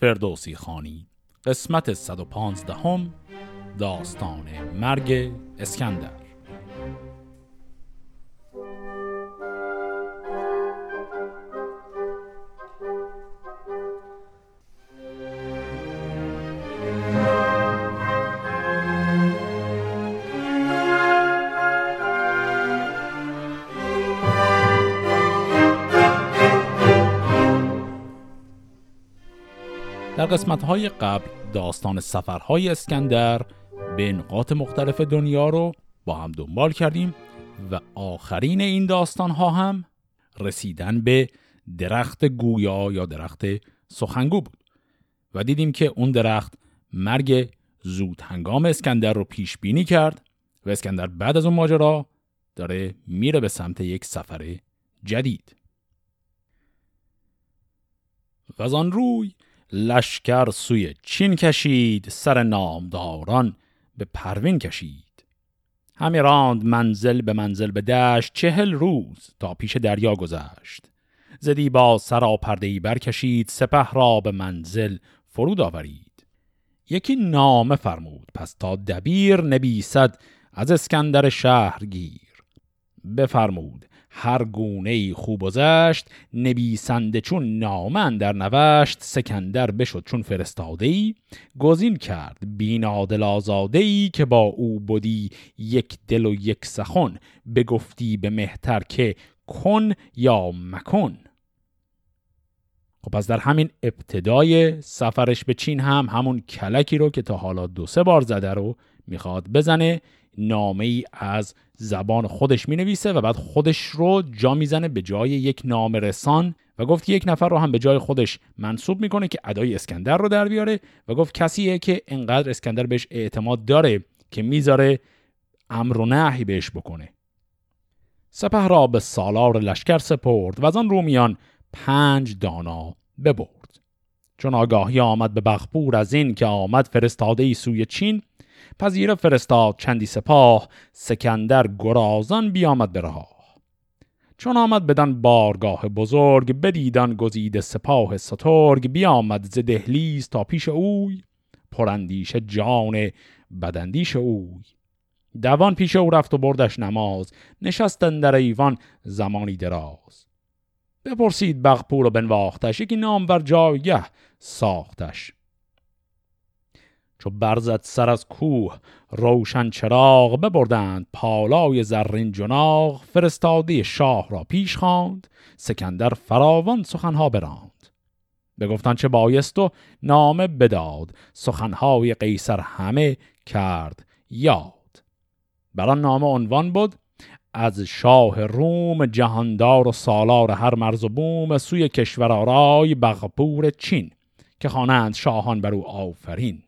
فردوسی خانی. قسمت 115 هم داستان مرگ اسکندر. قسمت های قبل داستان سفرهای اسکندر به نقاط مختلف دنیا رو با هم دنبال کردیم و آخرین این داستان ها هم رسیدن به درخت گویا یا درخت سخنگو بود و دیدیم که اون درخت مرگ زود هنگام اسکندر رو پیش بینی کرد و اسکندر بعد از اون ماجرا داره میره به سمت یک سفر جدید. و آن روی لشکر سوی چین کشید سر نامداران به پروین کشید. همی راند منزل به منزل به دشت چهل روز تا پیش دریا گذشت. زدی با سرا پردهی برکشید سپه را به منزل فرود آورید. یکی نامه فرمود پس تا دبیر نبیسد از اسکندر شهرگیر. بفرمود هر گونه خوب و زشت نبیسنده چون نامن در نوشت سکندر بشد چون فرستاده ای گزین کرد بینادل آزاده ای که با او بودی یک دل و یک سخن بگفتی به مهتر که کن یا مکن. خب پس در همین ابتدای سفرش به چین هم همون کلکی رو که تا حالا دو سه بار زده رو می‌خواد بزنه. نامه ای از زبان خودش می نویسه و بعد خودش رو جا می‌زنه به جای یک نام رسان و گفت یک نفر رو هم به جای خودش منصوب می‌کنه که ادای اسکندر رو در بیاره و گفت کسیه که انقدر اسکندر بهش اعتماد داره که می‌ذاره امر و نهی بهش بکنه. سپه را به سالار لشکر سپرد و از آن رومیان پنج دانا ببرد. چون آگاهی آمد به بخپور از این که آمد فرستاده ای سوی چین پذیره فرستاد چندی سپاه سکندر گرازان بیامد به راه. چون آمد بدن بارگاه بزرگ بدیدن گزید سپاه سترگ بیامد ز دهلیز تا پیش اوی پرندیش جان بدندیش اوی. دوان پیش او رفت و بردش نماز نشستن در ایوان زمانی دراز. بپرسید بغپور و بنواختش یکی نام بر جایه ساختش. چو برزد سر از کوه روشن چراغ ببردند پالای زرین جناغ فرستادی شاه را پیش خواند سکندر فراوان سخنها براند. بگفتن چه بایست و نامه بداد سخنهای قیصر همه کرد یاد. بر آن نامه عنوان بود از شاه روم جهاندار و سالار هر مرز و بوم سوی کشور آرای بغپور چین که خوانند شاهان بر او آفرین.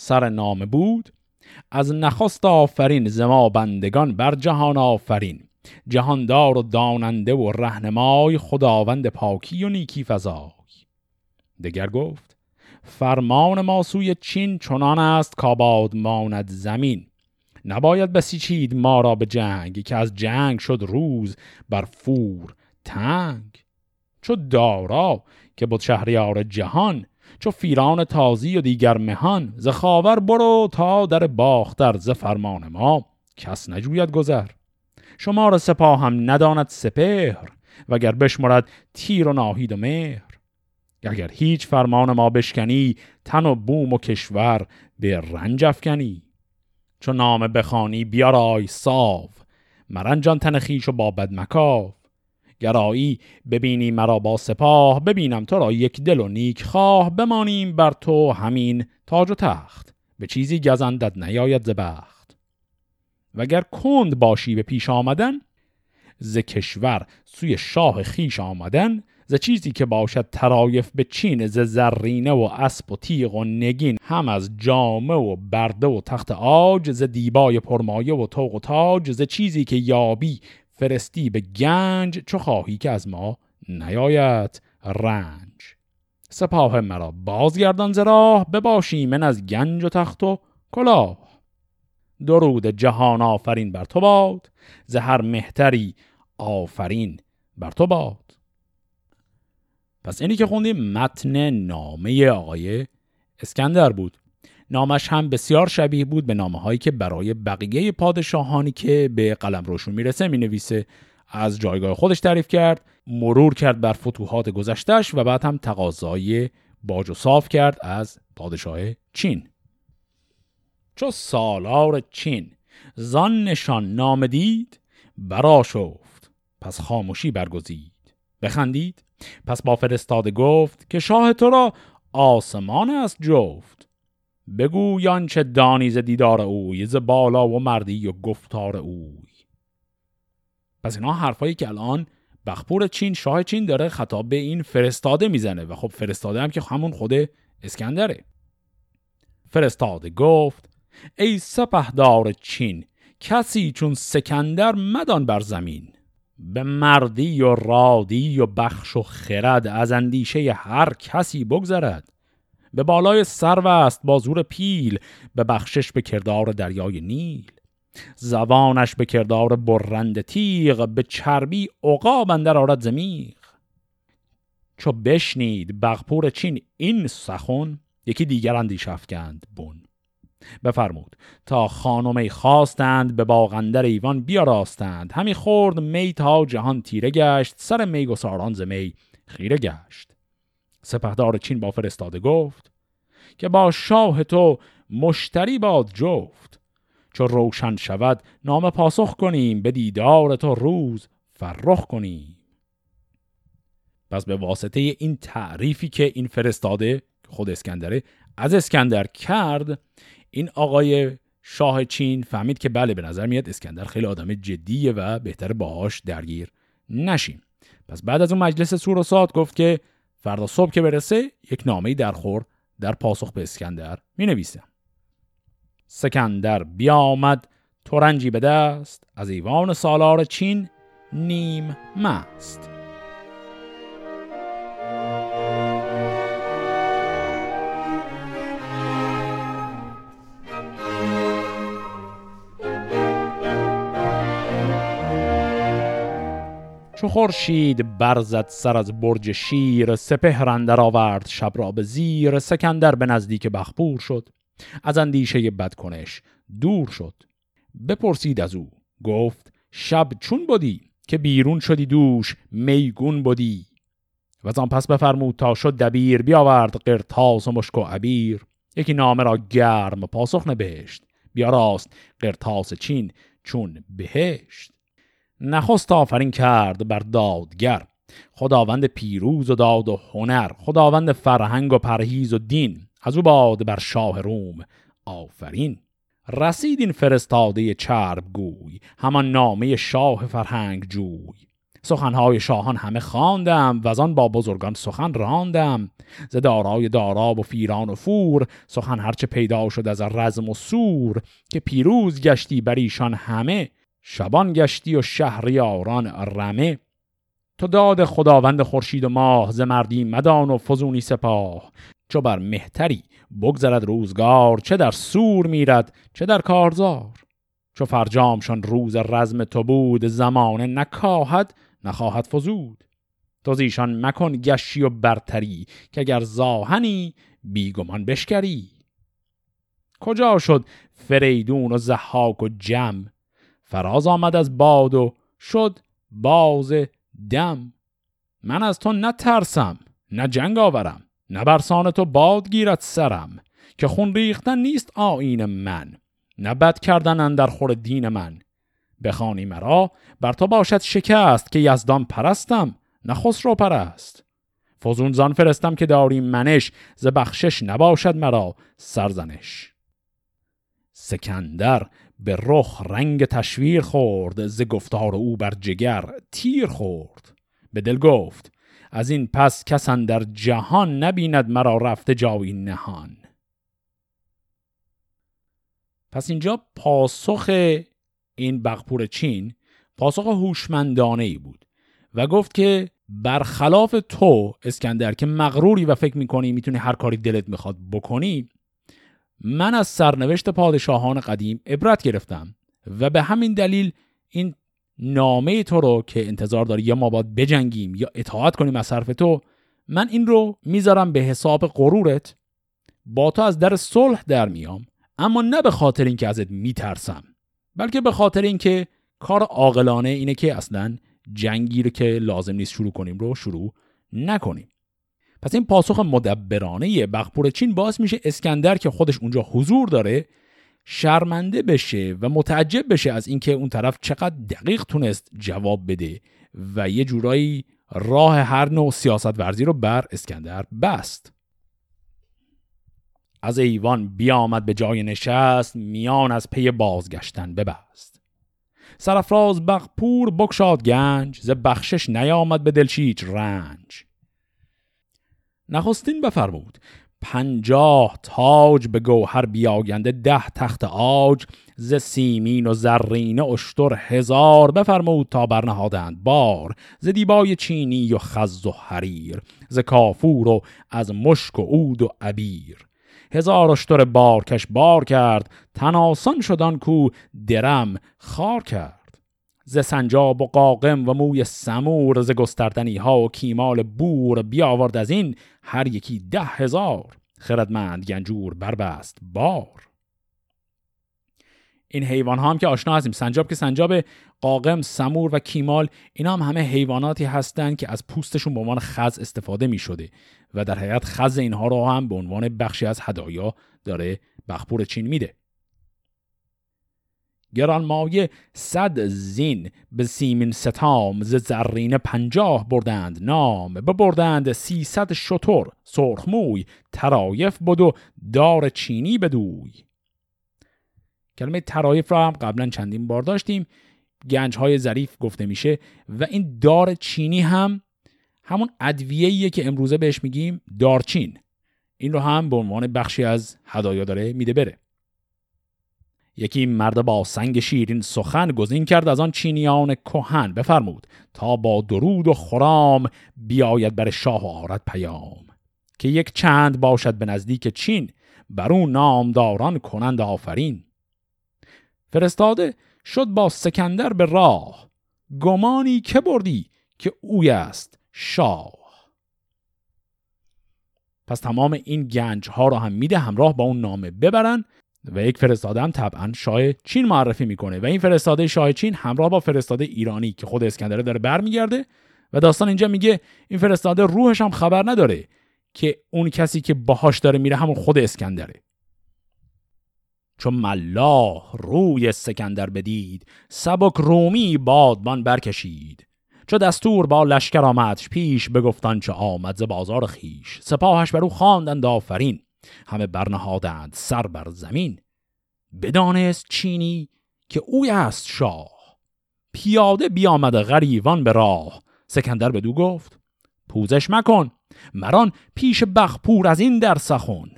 سر نامه بود از نخست آفرین زما بندگان بر جهان آفرین. جهاندار و داننده و رهنمای خداوند پاکی و نیکی فضای دگر گفت فرمان ما سوی چین چنان است کاباد ماند زمین. نباید بسیچید ما را به جنگ که از جنگ شد روز بر فور تنگ. چو دارا که بود شهریار جهان چو فیران تازی و دیگر مهان ز خاور برو تا در باختر ز فرمان ما. کس نجوید گذر. شما را سپاه هم نداند سپهر وگر بشمرد تیر و ناهید و مهر. اگر هیچ فرمان ما بشکنی تن و بوم و کشور به رنج افکنی. چو نام بخانی بیارای ساو. مرنجان تن خیش و با بد مکاو گرایی ببینی مرا با سپاه ببینم تو را یک دل و نیک خواه بمانیم بر تو همین تاج و تخت به چیزی گزندت نیاید زبخت وگر کند باشی به پیش آمدن ز کشور سوی شاه خیش آمدن ز چیزی که باشد ترایف به چین ز زرینه و اسب و تیغ و نگین هم از جامه و برده و تخت آج ز دیبای پرمایه و توق و تاج ز چیزی که یابی فرستی به گنج چو خواهی که از ما نیاید. رنج. سپاه مرا بازگردان ز راه بباشی من از گنج و تخت و کلاه. درود جهان آفرین بر تو باد ز هر مهتری آفرین بر تو باد. پس اینی که خوندیم متن نامه آقای اسکندر بود. نامش هم بسیار شبیه بود به نامه هایی که برای بقیه پادشاهانی که به قلم روشون می‌رسه می‌نویسه. از جایگاه خودش تعریف کرد مرور کرد بر فتوحات گذشتش و بعد هم تقاضای باج و صاف کرد از پادشاه چین. چو سالار چین زان نشان نام دید برا شفت پس خاموشی برگزید. بخندید پس با فرستاده گفت که شاه تو را آسمان است جفت. بگو چه دانی ز دیدار اوی ز بالا و مردی و گفتار اوی. پس اینا حرفایی که الان بخپور چین شاه چین داره خطاب به این فرستاده می‌زنه و خب فرستاده هم که همون خود اسکندره. فرستاده گفت ای سپهدار چین کسی چون سکندر مدان بر زمین. به مردی و رادی و بخش و خرد از اندیشه هر کسی بگذرد. به بالای سرو است با زور پیل به بخشش به کردار دریای نیل. زبانش به کردار برند تیغ به چربی عقاب اندر آرد زمیغ. چو بشنید بغپور چین این سخن یکی دیگر اندیش افکند بون بفرمود تا خانمی خواستند به باغندر ایوان بیاراستند. همی خورد می تا جهان تیره گشت سر می گساران ز می خیره گشت. سپهدار چین با فرستاده گفت که با شاه تو مشتری باد جفت. چو روشن شود نام پاسخ کنیم به دیدار تو روز فرخ کنیم. پس به واسطه این تعریفی که این فرستاده خود اسکندره از اسکندر کرد این آقای شاه چین فهمید که بله به نظر میاد اسکندر خیلی آدم جدیه و بهتر باهاش درگیر نشیم. پس بعد از اون مجلس سور و ساد گفت که فردا صبح که برسه یک نامه درخور در پاسخ به اسکندر می نویسم سکندر بیامد تورنجی به دست از ایوان سالار چین نیم مست. چو خورشید برزد سر از برج شیر سپهر اندر آورد شب را به زیر سکندر به نزدیک بخپور شد. از اندیشه بدکنش دور شد. بپرسید از او گفت شب چون بودی که بیرون شدی دوش میگون بودی و آن پس بفرمود تا شد دبیر بیاورد قرتاس و مشک و عبیر. یکی نامه را گرم پاسخ نبهشت. بیا راست قرتاس چین چون بهشت. نخست آفرین کرد بر دادگر. خداوند پیروز و داد و هنر خداوند فرهنگ و پرهیز و دین. از او باد بر شاه روم آفرین. رسید این فرستاده چرب گوی همان نامه شاه فرهنگ جوی سخنهای شاهان همه خواندم و از آن با بزرگان سخن راندم. ز دارای داراب و فیران و فور سخن هرچه پیدا شد از رزم و سور. که پیروز گشتی بر ایشان همه شبان گشتی و شهریاران رمه. تو داد خداوند خورشید و ماه ز مردی مدان و فزونی سپاه. چو بر مهتری بگذرد روزگار چه در سور میرد چه در کارزار. چو فرجامشان روز رزم تو بود زمانه نکاهد نخواهد فزود. تو زیشان مکن گشی و برتری که اگر زاهنی بیگمان بشکری. کجا شد فریدون و زحاک و جم؟ فراز آمد از باد و شد باز دم. من از تو نترسم نه جنگ آورم نه برسان تو باد گیرد سرم که خون ریختن نیست آین من نه بد کردن اندر خور دین من. بخانی مرا بر تو باشد شکست که یزدان پرستم نه خسرو پرست. فزون زان فرستم که داری منش ز بخشش نباشد مرا سرزنش. سکندر به رخ رنگ تشویر خورد ز گفتار او بر جگر تیر خورد. به دل گفت از این پس کسان در جهان نبیند مرا رفته جایی نهان. پس اینجا پاسخ این بغپور چین پاسخ هوشمندانه ای بود و گفت که برخلاف تو اسکندر که مغروری و فکر می‌کنی می‌تونی هر کاری دلت می‌خواد بکنی من از سرنوشت پادشاهان قدیم عبرت گرفتم و به همین دلیل این نامه تو رو که انتظار داری یا ما باید بجنگیم یا اطاعت کنیم از حرف تو من این رو می‌ذارم به حساب غرورت. با تو از در صلح در میام اما نه به خاطر اینکه ازت میترسم بلکه به خاطر اینکه کار عاقلانه اینه که اصلا جنگی رو که لازم نیست شروع کنیم رو شروع نکنیم. پس این پاسخ مدبرانه بخپور چین باعث میشه اسکندر که خودش اونجا حضور داره شرمنده بشه و متعجب بشه از اینکه اون طرف چقدر دقیق تونست جواب بده و یه جورایی راه هر نوع سیاست ورزی رو بر اسکندر بست. از ایوان بیامد به جای نشست میان از پی بازگشتن ببست سرفراز بغپور بکشاد گنج ز بخشش نیامد به دلشیچ رنج. نخستین بفرمود. پنجاه تاج به گوهر بیاگنده ده تخت آج ز سیمین و زرین اشتر هزار بفرمود تا برنهادند بار ز دیبای چینی و خز و حریر ز کافور و از مشک و عود و عبیر. هزار اشتر بارکش بار کرد تناسان شدن کو درم خار کرد. ز سنجاب و قاقم و موی سمور ز گستردنی ها و کیمال بور بیاورد از این هر یکی ده هزار. خردمند گنجور بربست بار. این حیوان ها هم که آشنا هستیم. سنجاب که سنجاب قاقم سمور و کیمال اینا هم همه حیواناتی هستند که از پوستشون به عنوان خز استفاده می شده و در حقیقت خز اینها رو هم به عنوان بخشی از هدایا داره به بغپور چین میده. گران مایه صد زین به سیمین ستام ز زرین پنجاه بردند نام. ببردند سیصد شتر سرخموی طرایف بد و دار چینی بدوی. کلمه طرایف را هم قبلا چندین بار داشتیم. گنج های ظریف گفته میشه و این دار چینی هم همون ادویه‌ایه که امروزه بهش میگیم دارچین. این رو هم به عنوان بخشی از هدایا داره میده بره. یکی مرد با سنگ شیرین سخن گزین کرد از آن چینیان کهن. بفرمود تا با درود و خرام بیاید بر شاه و آرد پیام. که یک چند باشد به نزدیک چین بر اون نامداران کنند آفرین. فرستاده شد با سکندر به راه. گمانی که بردی که اوی است شاه. پس تمام این گنج ها رو هم میده همراه با اون نامه ببرن و یک فرستاده هم طبعا شاه چین معرفی می‌کنه و این فرستاده شاه چین همراه با فرستاده ایرانی که خود اسکندره داره برمیگرده و داستان اینجا میگه این فرستاده روحش هم خبر نداره که اون کسی که باهاش داره میره همون خود اسکندره. چون ملاح روی سکندر بدید سبک رومی بادبان برکشید. چو دستور با لشکر آمدش پیش بگفتان چه آمد ز بازار خیش سپاهش بر او خواندند آفرین. همه برنهادند سر بر زمین. بدانست چینی که اوی است شاه. پیاده بیامد غریوان به راه. سکندر بدو گفت پوزش مکن مران پیش بخپور از این در سخون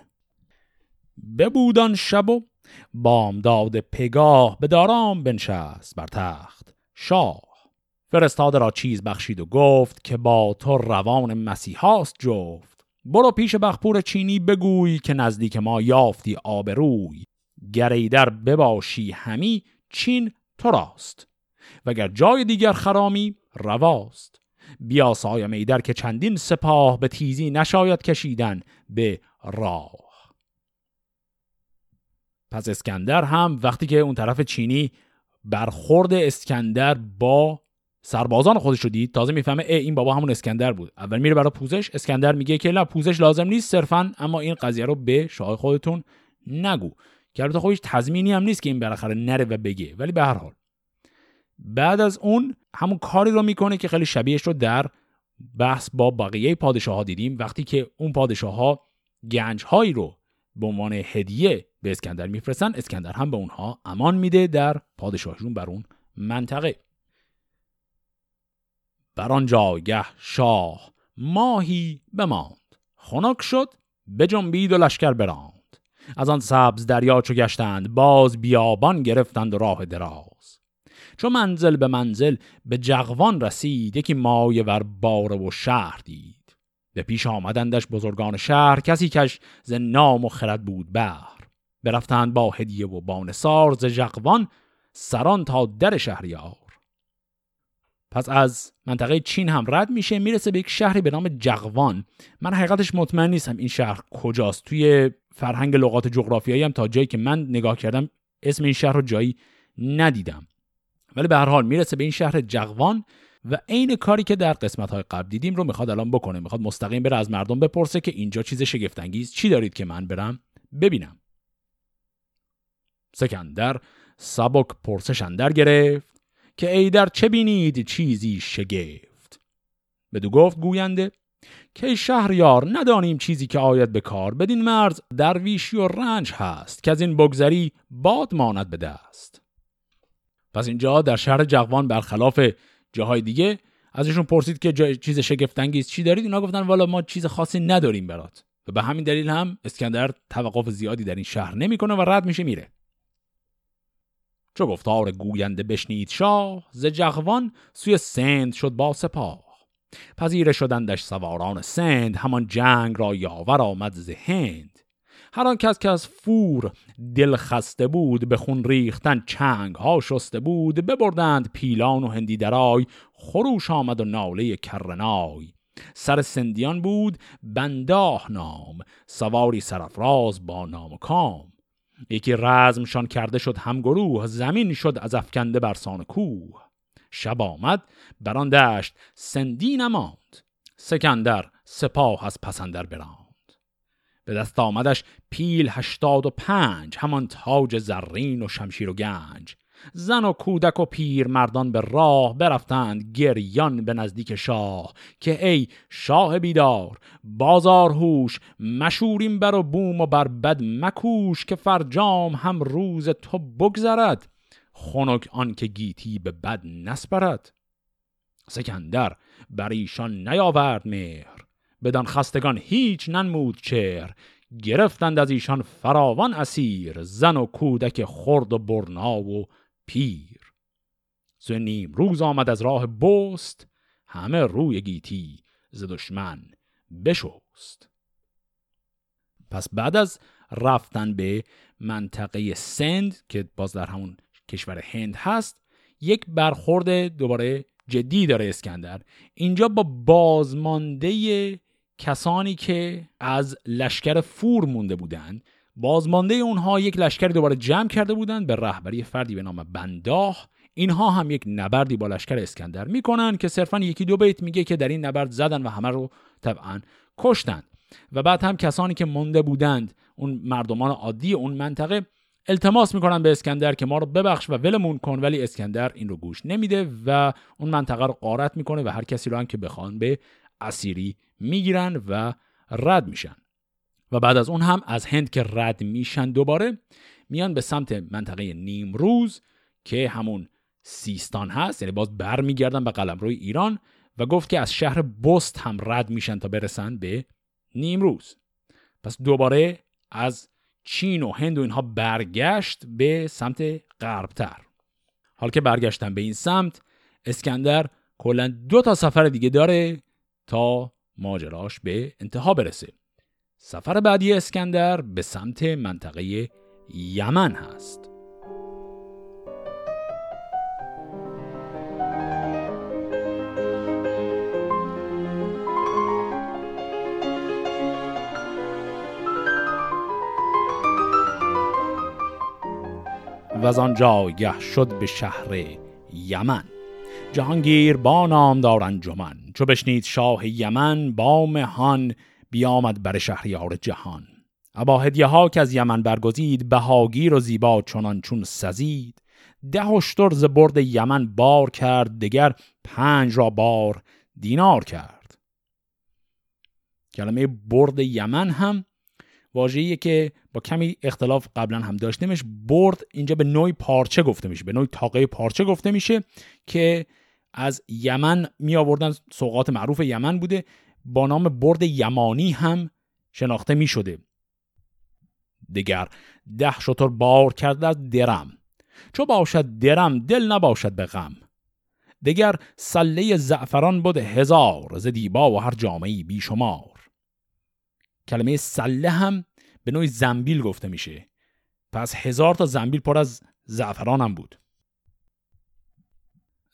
ببودان شب و بامداد پگاه به دارام بنشست بر تخت. شاه فرستاده را چیز بخشید و گفت که با تو روان مسیحاست جفت. برو پیش بخپور چینی بگوی که نزدیک ما یافتی آبروی گریدر بباشی همی چین تو راست. وگر جای دیگر خرامی رواست. بیا سای میدر که چندین سپاه به تیزی نشاید کشیدن به راه. پس اسکندر هم وقتی که اون طرف چینی برخورد اسکندر با سربازان خودش رو دید تازه می‌فهمه ای این بابا همون اسکندر بود. اول میره برای پوزش اسکندر میگه که نه پوزش لازم نیست صرفا اما این قضیه رو به شاه خودتون نگو. که البته خودش تضمینی هم نیست که این بالاخره نره و بگه. ولی به هر حال بعد از اون همون کاری رو می‌کنه که خیلی شبیهش رو در بحث با بقیه پادشاه ها دیدیم. وقتی که اون پادشاه ها گنج هایی رو به عنوان هدیه به اسکندر میفرستن اسکندر هم به اونها امان میده در پادشاهیشون بر اون منطقه. بر آن جایگه شاه ماهی بماند. خنک شد بجنبید و لشکر براند. از آن سبز دریا چو گشتند باز بیابان گرفتند و راه دراز. چو منزل به منزل به جغوان رسید یکی مایه ور باره و شهر دید. به پیش آمدندش بزرگان شهر کسی کش ز نام و خرد بود بر برفتند با هدیه و بانسار ز جغوان سران تا در شهریار. پس از منطقه چین هم رد میشه می‌رسه به یک شهری به نام جغوان. من حقیقتش مطمئن نیستم این شهر کجاست. توی فرهنگ لغات جغرافیایی هم تا جایی که من نگاه کردم اسم این شهر رو جایی ندیدم. ولی به هر حال می‌رسه به این شهر جغوان و عین کاری که در قسمت های قبل دیدیم رو می‌خواد الان بکنه. می‌خواد مستقیم بره از مردم بپرسه که اینجا چیز شگفتانگیز چی دارید که من برم ببینم. سکندر سبک پرسش اندر گرفت. که ای در چه بینید چیزی شگفت؟ بدو گفت گوینده که شهریار ندانیم چیزی که آید به کار بدین مرز درویشی و رنج هست که از این بگذری باد ماند به دست. پس اینجا در شهر جغوان برخلاف جاهای دیگه ازشون پرسید که جای چیز شگفتانگیز چی دارید؟ اینا گفتن والا ما چیز خاصی نداریم برات. و به همین دلیل هم اسکندر توقف زیادی در این شهر نمی‌کنه و رد میشه میره. چو گفتار گوینده بشنید شاه ز جغوان سوی سند شد با سپاه. پذیره شدندش سواران سند همان جنگ را یاور آمد ز هند. هر آن کس که از فور دل خسته بود به خون ریختن چنگ ها شسته بود ببردند پیلان و هندی درای خروش آمد و ناله کرنای. سر سندیان بود بنداه نام سواری سرفراز با نام و کام. یکی رزمشان کرده شد هم گروه زمین شد از افکنده برسان کوه. شب آمد بران دشت سندی نماند سکندر سپاه از پسندر براند. به دست آمدش پیل هشتاد و پنج همان تاج زرین و شمشیر و گنج. زن و کودک و پیر مردان به راه برفتند گریان به نزدیک شاه که ای شاه بیدار بازار هوش مشوریم بر و بوم و بر بد مکوش که فرجام هم روز تو بگذرد خنک آن که گیتی به بد نسپرد. سکندر بر ایشان نیاورد مهر بدان خستگان هیچ ننمود چهر گرفتند از ایشان فراوان اسیر زن و کودک خرد و برنا و پیر. سو نیم روز آمد از راه بست همه روی گیتی ز دشمن بشست. پس بعد از رفتن به منطقه سند که باز در همون کشور هند هست یک برخورد دوباره جدی داره اسکندر. اینجا با بازمانده کسانی که از لشکر فور مونده بودند بازمانده اونها یک لشکر دوباره جمع کرده بودند به رهبری فردی به نام بنداه اینها هم یک نبردی با لشکر اسکندر می‌کنن که صرفا یکی دو بیت میگه که در این نبرد زدن و همه رو طبعا کشتند و بعد هم کسانی که مونده بودند اون مردمان عادی اون منطقه التماس می‌کنن به اسکندر که ما رو ببخش و ولمون کن ولی اسکندر این رو گوش نمیده و اون منطقه رو قارت می‌کنه و هر کسی رو هم که بخوان به اسیری می‌گیرن و رد میشن. و بعد از اون هم از هند که رد میشن دوباره میان به سمت منطقه نیمروز که همون سیستان هست یعنی باز برمیگردن به قلمروی ایران و گفت که از شهر بست هم رد میشن تا برسن به نیمروز. پس دوباره از چین و هند و اینها برگشت به سمت غربتر. حال که برگشتن به این سمت اسکندر کلا دو تا سفر دیگه داره تا ماجراش به انتها برسه. سفر بعدی اسکندر به سمت منطقه یمن هست. و از آنجا گه شد به شهر یمن. جهانگیر با نامدار انجمن. چو بشنید شاه یمن با مهان بیامد بر شهریار جهان. ابا هدیه ها که از یمن برگزید بهاگیر و زیبا چنان چون سزید. ده اشتر ز برد یمن بار کرد دگر پنج را بار دینار کرد. کلمه برد یمن هم واژه‌ایه که با کمی اختلاف قبلا هم داشتیمش برد اینجا به نوعی پارچه گفته میشه به نوعی تاقه پارچه گفته میشه که از یمن می آوردن سوقات معروف یمن بوده. با نام برد یمانی هم شناخته می شده دگر ده شطور بار کرده از درم. چو باشد درم دل نباشد به غم. دگر سله زعفران بود هزار ز دیبا و هر جامعی بیشمار کلمه سله هم به نوعی زنبیل گفته میشه. پس هزار تا زنبیل پر از زعفران هم بود.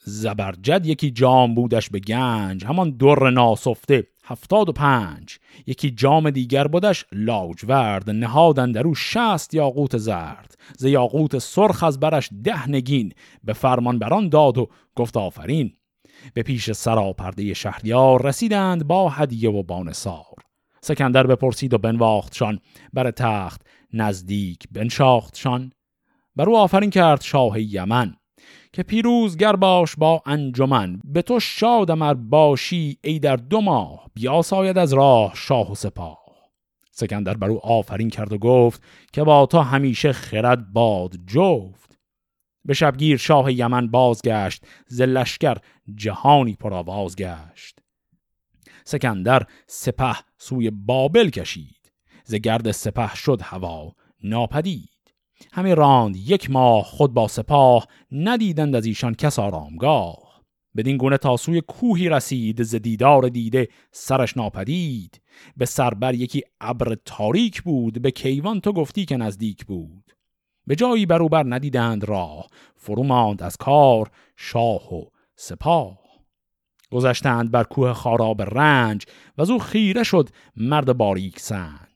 زبرجد یکی جام بودش به گنج همان در ناسفته. هفتاد و پنج. یکی جام دیگر بودش لاجورد نهادن در او شست یاقوت زرد. ز یاقوت سرخ از برش ده نگین به فرمان بران داد و گفت آفرین. به پیش سراپرده شهریار رسیدند با هدیه و بانسار سکندر بپرسید و بنواختشان. بر تخت نزدیک بنشاختشان. بر او آفرین کرد شاه یمن. که پیروزگر باش با انجمن. به تو شادم باشی ای در دو ماه بیاساید از راه شاه و سپاه. سکندر بر او آفرین کرد و گفت که با تو همیشه خرد باد جفت. به شبگیر شاه یمن بازگشت ز لشکر جهانی پرآواز گشت. سکندر سپه سوی بابل کشید ز گرد سپه شد هوا ناپدید. همه راند یک ماه خود با سپاه ندیدند از ایشان کس آرامگاه. بدین گونه تا سوی کوهی رسید ز دیدار دیده سرش ناپدید. به سربر یکی ابر تاریک بود به کیوان تو گفتی که نزدیک بود. به جایی بروبر ندیدند راه فرو ماند از کار شاه و سپاه. گذشتند بر کوه خاراب رنج و از او خیره شد مرد باریک سنج.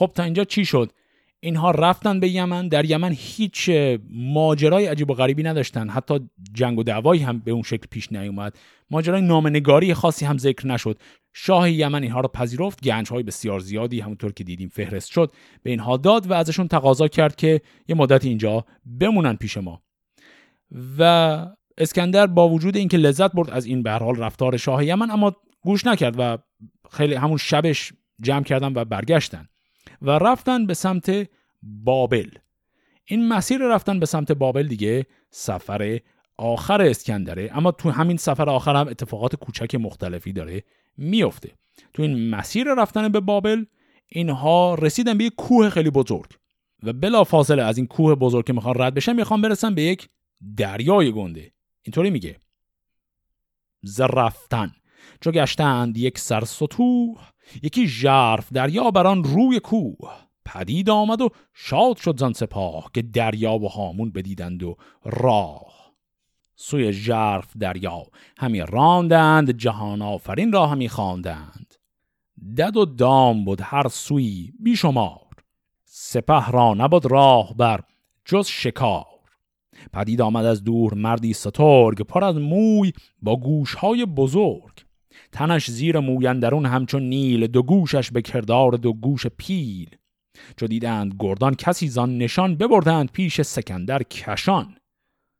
خب تا اینجا چی شد؟ اینها رفتن به یمن. در یمن هیچ ماجرای عجیب و غریبی نداشتن. حتی جنگ و دعوایی هم به اون شکل پیش نیومد. ماجرای نامنگاری خاصی هم ذکر نشد. شاه یمن اینها رو پذیرفت. گنج های بسیار زیادی همونطور که دیدیم فهرست شد. به اینها داد و ازشون تقاضا کرد که یه مدت اینجا بمونن پیش ما. و اسکندر با وجود اینکه لذت برد از این به حال رفتار شاه یمن اما گوش نکرد و خیلی همون شبش جمع کردن و برگشتن. و رفتن به سمت بابل. این مسیر رفتن به سمت بابل دیگه سفر آخر اسکندره اما تو همین سفر آخر هم اتفاقات کوچک مختلفی داره میفته تو این مسیر رفتن به بابل اینها رسیدن به یک کوه خیلی بزرگ و بلا فاصله از این کوه بزرگ که می‌خوان رد بشن می‌خوان برسن به یک دریای گنده. اینطوری میگه. ز رفتن. چو گشتند یک سر یکی ژرف دریا بران روی کوه. پدید آمد و شاد شد زن سپاه که دریا و هامون بدیدند و راه. سوی ژرف دریا همی راندند جهان آفرین را همی خواندند. دد و دام بود هر سوی بیشمار سپه را نبود راه بر جز شکار. پدید آمد از دور مردی سترگ پر از موی با گوشهای بزرگ. تنش زیر مویندرون همچون نیل دو گوشش به کردار دو گوش پیل. چو دیدند گردان کسی زان نشان ببردند پیش سکندر کشان.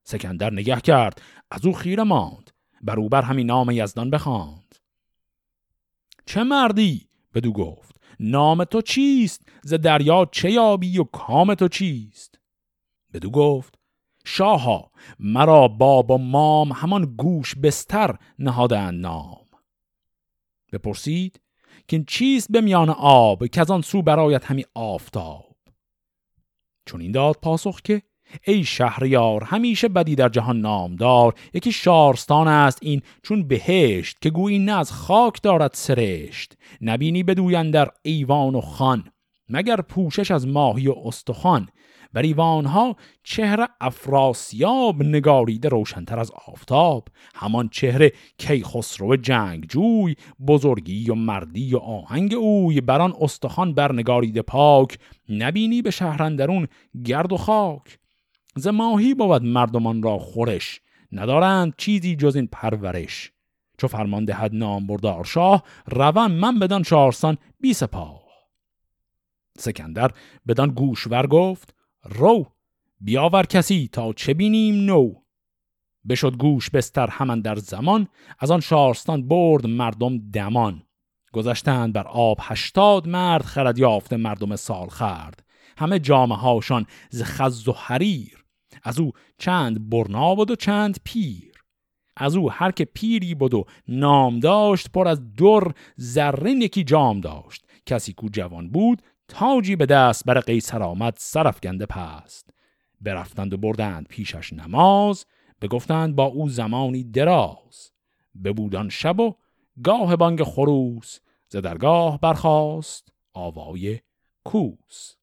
سکندر نگه کرد از او خیره ماند بروبر همین نام یزدان بخواند. چه مردی؟ بدو گفت. نام تو چیست؟ ز دریا چه یابی و کام تو چیست؟ بدو گفت. شاها مرا باب و مام همان گوش بستر نهادند نام. بپرسید که چیست به میان آب که از آن سو برایت همی آفتاب؟ چون این داد پاسخ که ای شهریار همیشه بدی در جهان نامدار یکی شارستان است این چون بهشت که گویی نه از خاک دارد سرشت نبینی بدوین در ایوان و خان. مگر پوشش از ماهی و استخوان بر ایوانها چهره افراسیاب نگاریده روشنتر از آفتاب همان چهره کیخسرو جوی بزرگی و مردی و آهنگ اوی بران استخوان برنگاریده پاک نبینی به شهرندرون گرد و خاک. ز ماهی بود مردمان را خورش ندارند چیزی جز این پرورش. چو فرمان دهد نام بردار شاه روان من بدان شارستان بی سپاه. سکندر بدان گوشور گفت رو بیاور کسی تا چه بینیم نو. بشد گوش بستر همان در زمان از آن شارستان برد مردم دمان. گذشتند بر آب هشتاد مرد خرد یافته مردم سال خرد همه جامعه هاشان ز خز و حریر. از او چند برنا بود و چند پیر. از او هر که پیری بود و نام داشت پر از در زرین یکی جام داشت. کسی کو جوان بود تاجی به دست بر قیصر آمد گنده پست. برفتند و بردند پیشش نماز بگفتند با او زمانی دراز. بودان شب و گاه بانگ خروس ز درگاه برخاست آوای کوس.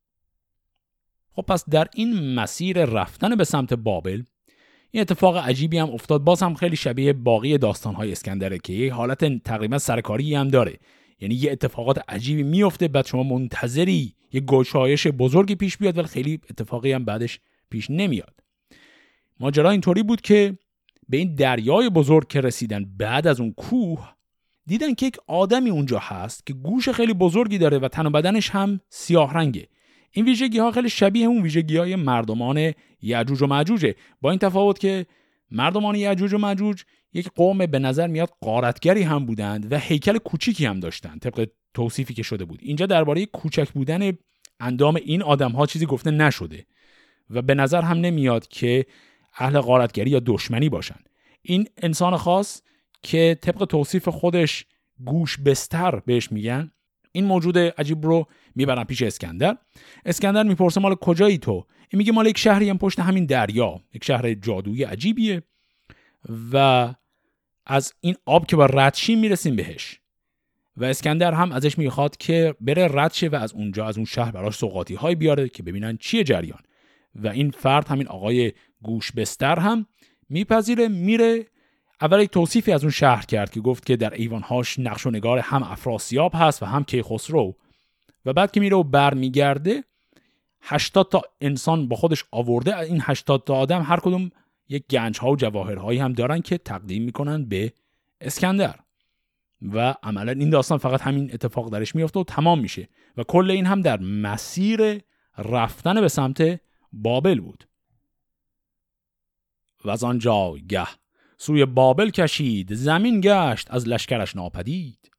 خب پس در این مسیر رفتن به سمت بابل این اتفاق عجیبی هم افتاد. باز هم خیلی شبیه باقی داستانهای اسکندره که یه حالت تقریبا سرکاری هم داره. یعنی یه اتفاقات عجیبی میفته بعد شما منتظری یه گشایش بزرگی پیش بیاد ولی خیلی اتفاقی هم بعدش پیش نمیاد. ماجرا اینطوری بود که به این دریای بزرگ که رسیدن بعد از اون کوه دیدن که یک آدمی اونجا هست که گوش خیلی بزرگی داره و تن و بدنش هم سیاه رنگه. این ویژگی ها خیلی شبیه اون ویژگی های مردمان یعجوج و معجوجه با این تفاوت که مردمان یعجوج و معجوج یک قوم به نظر میاد قارتگری هم بودند و هیکل کوچیکی هم داشتند طبق توصیفی که شده بود. اینجا درباره کوچک بودن اندام این آدم ها چیزی گفته نشده و به نظر هم نمیاد که اهل قارتگری یا دشمنی باشن. این انسان خاص که طبق توصیف خودش گوش بستر بهش میگن این موجود عجیب رو می‌برن پیش اسکندر. اسکندر می‌پرسه مال کجایی تو؟ این میگه مال یک شهری هم پشت همین دریا. یک شهر جادویی عجیبیه. و از این آب که با ردشی می‌رسیم بهش. و اسکندر هم ازش می‌خواد که بره رد شه و از اونجا از اون شهر براش سوقاتی های بیاره که ببینن چیه جریان. و این فرد همین آقای گوش بستر هم میپذیره میره. اول یک توصیفی از اون شهر کرد که گفت که در ایوانهاش نقش و نگار هم افراسیاب هست و هم کیخسرو. و بعد که میره و برمیگرده 80 تا انسان با خودش آورده. این 80 تا آدم هر کدوم یک گنج ها و جواهرهایی هم دارن که تقدیم می‌کنن به اسکندر. و عملا این داستان فقط همین اتفاق درش میفته و تمام میشه. و کل این هم در مسیر رفتن به سمت بابل بود. و از آن گه سوی بابل کشید زمین گشت از لشکرش ناپدید.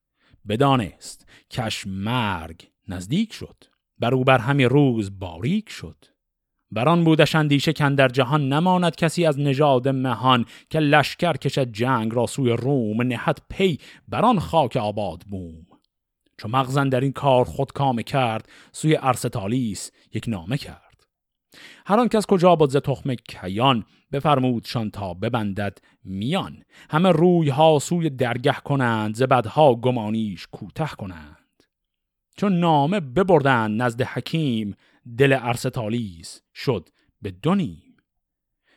بدانست کش مرگ نزدیک شد. بر او بر همی روز باریک شد. بران بودش اندیشه کن در جهان نماند کسی از نژاد مهان که لشکر کشد جنگ را سوی روم نهت پی بران خاک آباد بوم. چو مغزن در این کار خود کامه کرد سوی ارستالیس یک نامه کرد. هر کس کجا بود ز تخم کیان بفرمودشان تا ببندد میان. همه روی ها سوی درگه کنند ز بدها گمانیش کوته کنند. چون نامه ببردند نزد حکیم دل ارستالیس شد به دونیم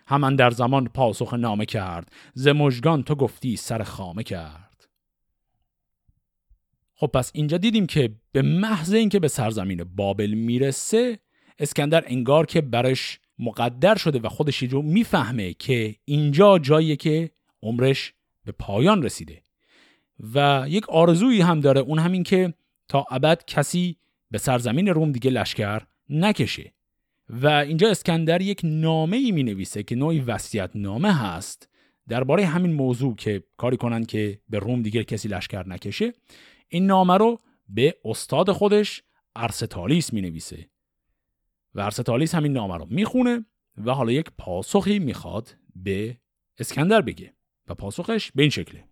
همان در زمان پاسخ نامه کرد ز مژگان تو گفتی سر خامه کرد. خب پس اینجا دیدیم که به محض اینکه به سرزمین بابل می‌رسه اسکندر انگار که برش مقدر شده و خودش رو می‌فهمه که اینجا جاییه که عمرش به پایان رسیده. و یک آرزویی هم داره اون همین که تا ابد کسی به سرزمین روم دیگه لشکر نکشه. و اینجا اسکندر یک نامه ای می نویسه که نوعی وصیت نامه هست درباره همین موضوع که کاری کنن که به روم دیگه کسی لشکر نکشه. این نامه رو به استاد خودش ارستالیس می نویسه و ارستالیس همین نامه رو می‌خونه و حالا یک پاسخی می‌خواد به اسکندر بگه و پاسخش به این شکله.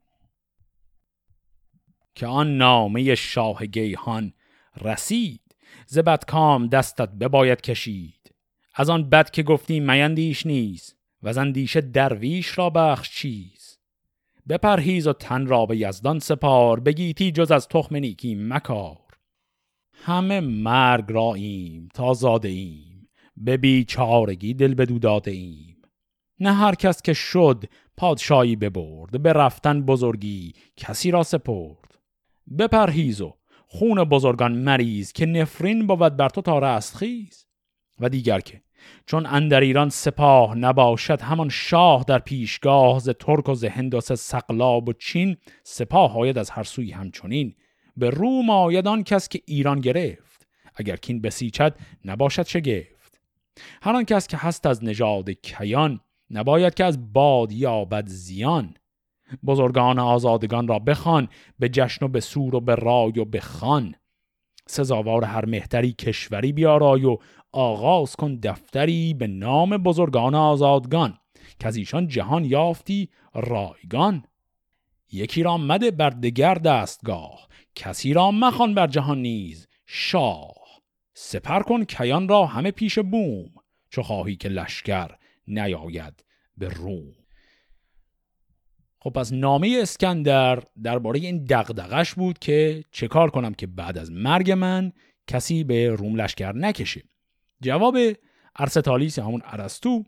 که آن نامه شاه گیهان رسید ز کام دستت بباید کشید. از آن بد که گفتی میندیش نیست و اندیشه درویش را بخش چیز. بپرهیز و تن را به یزدان سپار بگیتی جز از تخم نیکی مکار. همه مرگ را ایم تا زاده ایم به بیچارگی دل بدو داده ایم. نه هر کس که شد پادشاهی ببرد به رفتن بزرگی کسی را سپرد. بپرهیز و خون بزرگان مریض که نفرین بود بر تو تا رستخیز و دیگر که چون اندر ایران سپاه نباشد همان شاه در پیشگاه ز ترک و ز هند و سقلاب و چین سپاه آید از هر سوی همچنین. به روم آید آن کس که ایران گرفت. اگر کین بسیچد نباشد شگفت. هر آن کس که هست از نژاد کیان نباید که از باد یابد زیان. بزرگان آزادگان را بخوان به جشن و به سور و به رای و به خان سزاوار هر مهتری کشوری بیارای و آغاز کن دفتری به نام بزرگان آزادگان که از ایشان جهان یافتی رایگان. یکی را مده بر دگر دستگاه کسی را مخوان بر جهان نیز شاه. سپر کن کیان را همه پیش بوم چو خواهی که لشکر نیاید به روم. خب پس نامه اسکندر درباره این دغدغش بود که چه کار کنم که بعد از مرگ من کسی به روم لشکر نکشه. جواب ارستالیس همون ارسطو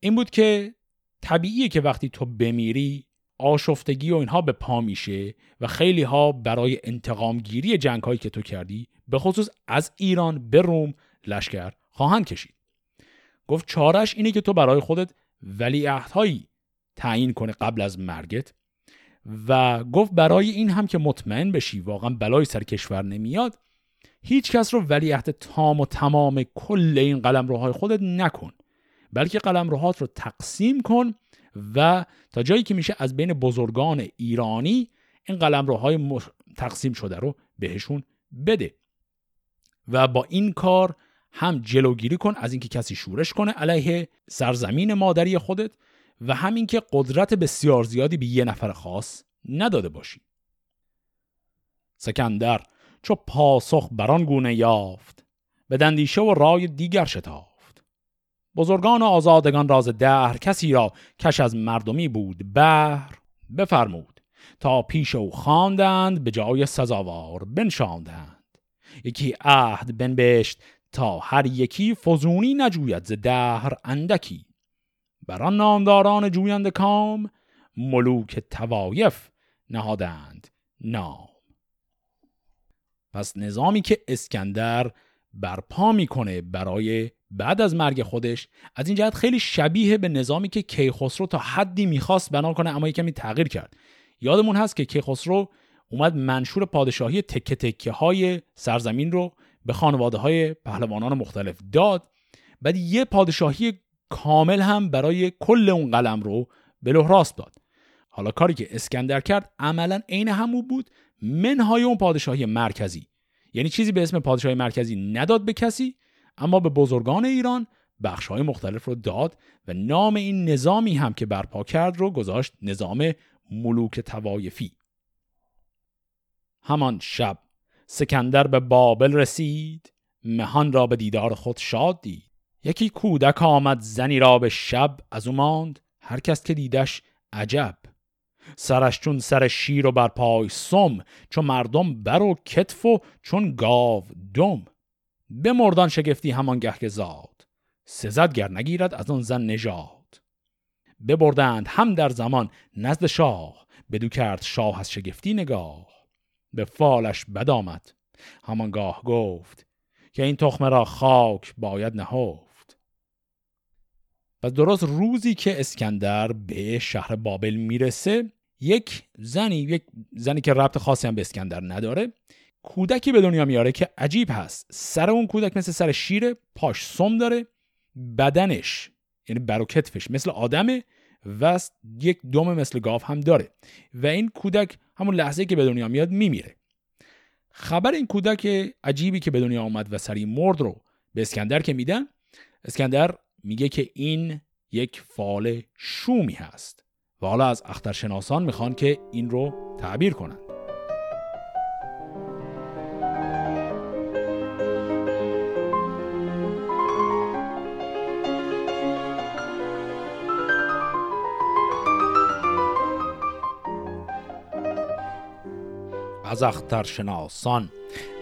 این بود که طبیعیه که وقتی تو بمیری آشفتگی و اینها به پا میشه و خیلی ها برای انتقام گیری جنگ هایی که تو کردی به خصوص از ایران به روم لشکر خواهند کشید. گفت چارش اینه که تو برای خودت ولیعهدهایی تعیین کنه قبل از مرگت. و گفت برای این هم که مطمئن بشی واقعا بلای سر کشور نمیاد هیچ کس رو ولیعهد تام و تمام کل این قلم روهای خودت نکن بلکه قلم روهات رو تقسیم کن و تا جایی که میشه از بین بزرگان ایرانی این قلم روهای تقسیم شده رو بهشون بده. و با این کار هم جلوگیری کن از اینکه کسی شورش کنه علیه سرزمین مادری خودت و همین که قدرت بسیار زیادی به یه نفر خاص نداده باشی. سکندر چو پاسخ بران گونه یافت به دندیشه و رای دیگر شتافت. بزرگان و آزادگان راز دهر کسی را کش از مردمی بود بهر بفرمود تا پیش او خواندند به جای سزاوار بنشاندند. یکی عهد بنبشت تا هر یکی فزونی نجوید ز دهر اندکی. بر آن نامداران جویند کام ملوک توایف نهادند نام. پس نظامی که اسکندر برپا می‌کنه برای بعد از مرگ خودش از این جهت خیلی شبیه به نظامی که کیخسرو تا حدی می‌خواست بنا کنه اما کمی تغییر کرد. یادمون هست که کیخسرو اومد منشور پادشاهی تکه تکه های سرزمین رو به خانواده های پهلوانان مختلف داد بعد یه پادشاهی کامل هم برای کل اون قلم رو به راست داد. حالا کاری که اسکندر کرد عملا عین همون بود منهای اون پادشاهی مرکزی. یعنی چیزی به اسم پادشاهی مرکزی نداد به کسی اما به بزرگان ایران بخش های مختلف رو داد و نام این نظامی هم که برپا کرد رو گذاشت نظام ملوک توایفی همان شب سکندر به بابل رسید مهان را به دیدار خود شاد دید. یکی کودک آمد زنی را به شب از او ماند هر کس که دیدش عجب. سرش چون سر شیر و بر پای سم چون مردم بر و کتف و چون گاو دم. به مردان شگفتی همان گه که زاد سزد گر نگیرد از آن زن نژاد. ببردند هم در زمان نزد شاه بدو کرد شاه از شگفتی نگاه. به فالش بد آمد همانگاه گفت که این تخمه را خاک باید نهفت. و درست روزی که اسکندر به شهر بابل می‌رسه یک زنی یک زنی که ربط خاصی هم به اسکندر نداره کودکی به دنیا میاره که عجیب هست. سر اون کودک مثل سر شیر پاش سم داره بدنش یعنی بر کتفش مثل آدمه و یک دم مثل گاو هم داره و این کودک همون لحظه که به دنیا میاد میمیره. خبر این کودک عجیبی که به دنیا آمد و سری مرد رو به اسکندر که میدن اسکندر میگه که این یک فال شومی هست و حالا از اخترشناسان می‌خوان که این رو تعبیر کنند. از اختر شناسان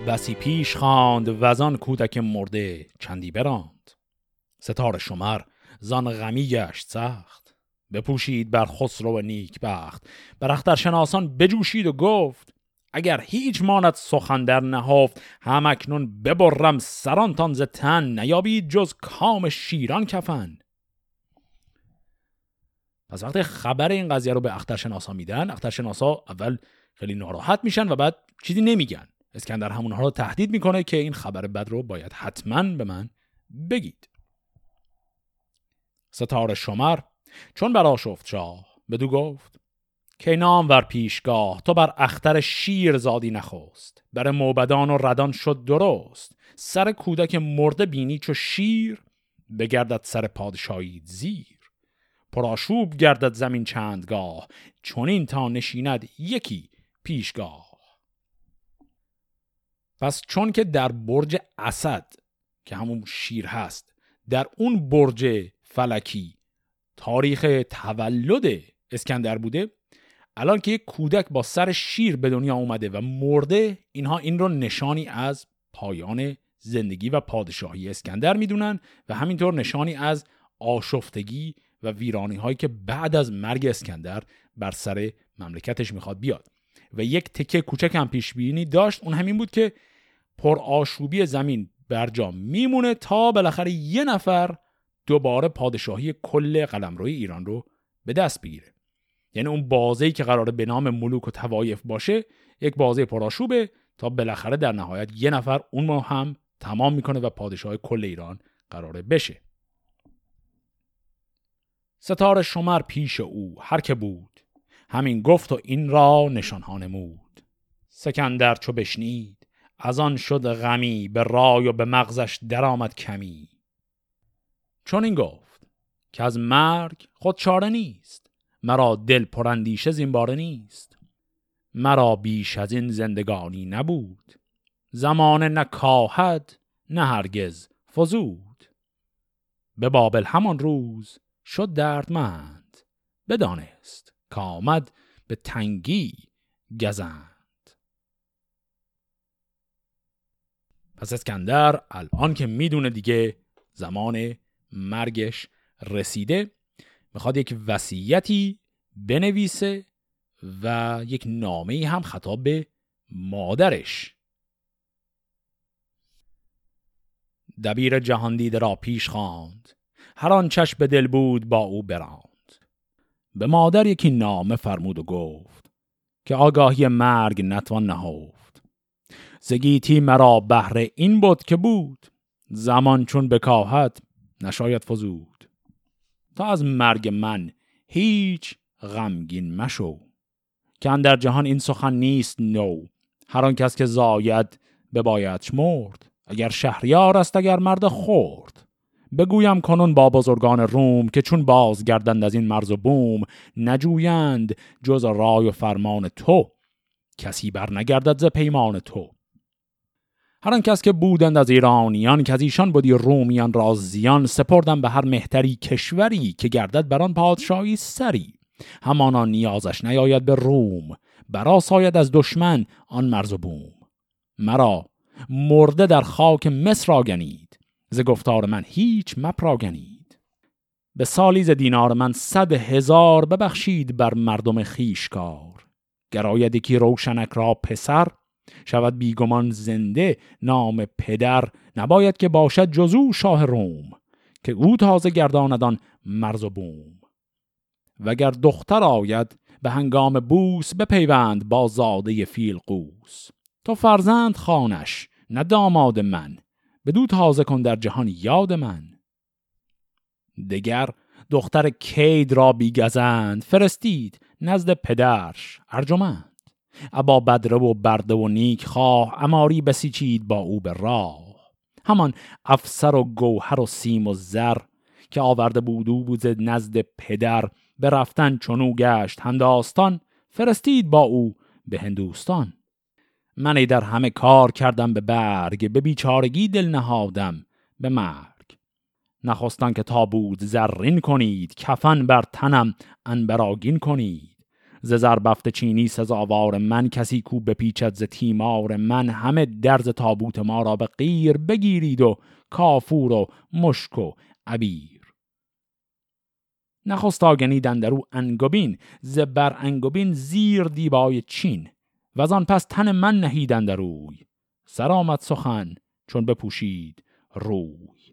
بسی پیش خواند وزان کودک مرده چندی براند ستاره شمر. زان غمی گشت سخت. بپوشید بر خسرو نیک بخت بر اختر شناسان بجوشید و گفت اگر هیچ ماند سخن در نهفت هم اکنون ببرم سرانتان ز تن. نیابید جز کام شیران کفن. پس وقتی خبر این قضیه رو به اخترشناسا میدن اخترشناسا اول خیلی ناراحت میشن و بعد چیزی نمیگن. اسکندر همونها رو تهدید می‌کنه که این خبر بد رو باید حتما به من بگید. ستاره شمر. چون بر شفت شاه بدو گفت که نام ور پیشگاه؟ تو بر اختر شیر زادی نخوست بر موبدان و ردان شد درست. سر کودک مرده بینی چو شیر بگردد سر پادشاهی زیر. پراشوب گردد زمین چندگاه چون این تا نشیند یکی پیشگاه. پس چون که در برج اسد که همون شیر هست در اون برج فلکی. تاریخ تولد اسکندر بوده. الان که یک کودک با سر شیر به دنیا اومده و مرده اینها این رو نشانی از پایان زندگی و پادشاهی اسکندر می‌دونن و همینطور نشانی از آشفتگی و ویرانی هایی که بعد از مرگ اسکندر بر سر مملکتش می‌خواد بیاد. و یک تکه کوچک هم پیش بینی داشت اون همین بود که پر آشوبی زمین برجا میمونه تا بالاخره یه نفر دوباره پادشاهی کل قلمروی ایران رو به دست بگیره. یعنی اون بازی که قراره به نام ملوک و توایف باشه یک بازه پرآشوبه تا بالاخره در نهایت یه نفر اون ما هم تمام می‌کنه و پادشاه کل ایران قراره بشه. ستاره شمر پیش او هر که بود. همین گفت و این را نشانها نمود. سکندر چو بشنید از آن شد غمی به رای و به مغزش درآمد کمی. چون این گفت که از مرگ خود چاره نیست مرا دل پرندیشه زینباره نیست. مرا بیش از این زندگانی نبود زمان نه نه هرگز فزود. به بابل همان روز شد دردمند بدانست که آمد به تنگی گزند. پس اسکندر الان که می‌دونه دیگه زمان مرگش رسیده. می‌خواد یک وصیتی بنویسه و یک نامه هم خطاب به مادرش. دبیر جهاندیده را پیش خواند. هر آن چشم به دل بود با او براند. به مادر یکی نامه فرمود و گفت که آگاهی مرگ نتوان نهفت. زگیتی مرا بهره این بود که بود. زمان چون بکاهد نشاید فزود. تا از مرگ من هیچ غمگین مشو. که در جهان این سخن نیست نو. هر آن کس که زاید ببایدش مرد. اگر شهریار است اگر مرد خورد بگویم کنون با بزرگان روم که چون بازگردند از این مرز و بوم نجویند جز رای و فرمان تو. کسی بر نگردد ز پیمان تو. هر کس که بودند از ایرانیان که از ایشان بودی رومیان را زیان سپردن به هر مهتری کشوری که گردد بر آن پادشاهی سری. همانا نیازش نیاید به روم. برا ساید از دشمن آن مرز و بوم. مرا مرده در خاک مصر آگنید. ز گفتار من هیچ مپراگنید به سالی ز دینار من صد هزار ببخشید بر مردم خیشکار. گراید یکی روشنک را پسر شود بیگمان زنده نام پدر نباید که باشد جزو شاه روم که او تازه گرداندان مرز و بوم. وگر دختر آید به هنگام بوس بپیوند با زاده فیل قوس تو فرزند خانش نه داماد من. بدو تازه کن در جهان یاد من. دگر دختر کید را بیگزند فرستید نزد پدرش ارجمند. ابا بدره و برده و نیک خواه اماری بسیچید با او به راه. همان افسر و گوهر و سیم و زر که آورده بود او بود نزد پدر به رفتن چونو گشت هنداستان فرستید با او به هندوستان. من در همه کار کردم به برگ به بیچارگی دل نهادم به مرگ. نخواستن که تابود زرین کنید کفن بر تنم انبراگین کنید. ز زربفت چینی سزاوار من کسی کو بپیچد ز تیمار من. همه درز تابوت ما را به غیر بگیرید و کافور و مشک و عبیر. نخست آگنیدن در او انگبین ز بر انگبین زیر دیبای چین. و آن پس تن من نهیدن در روی سر سخن چون بپوشید روی.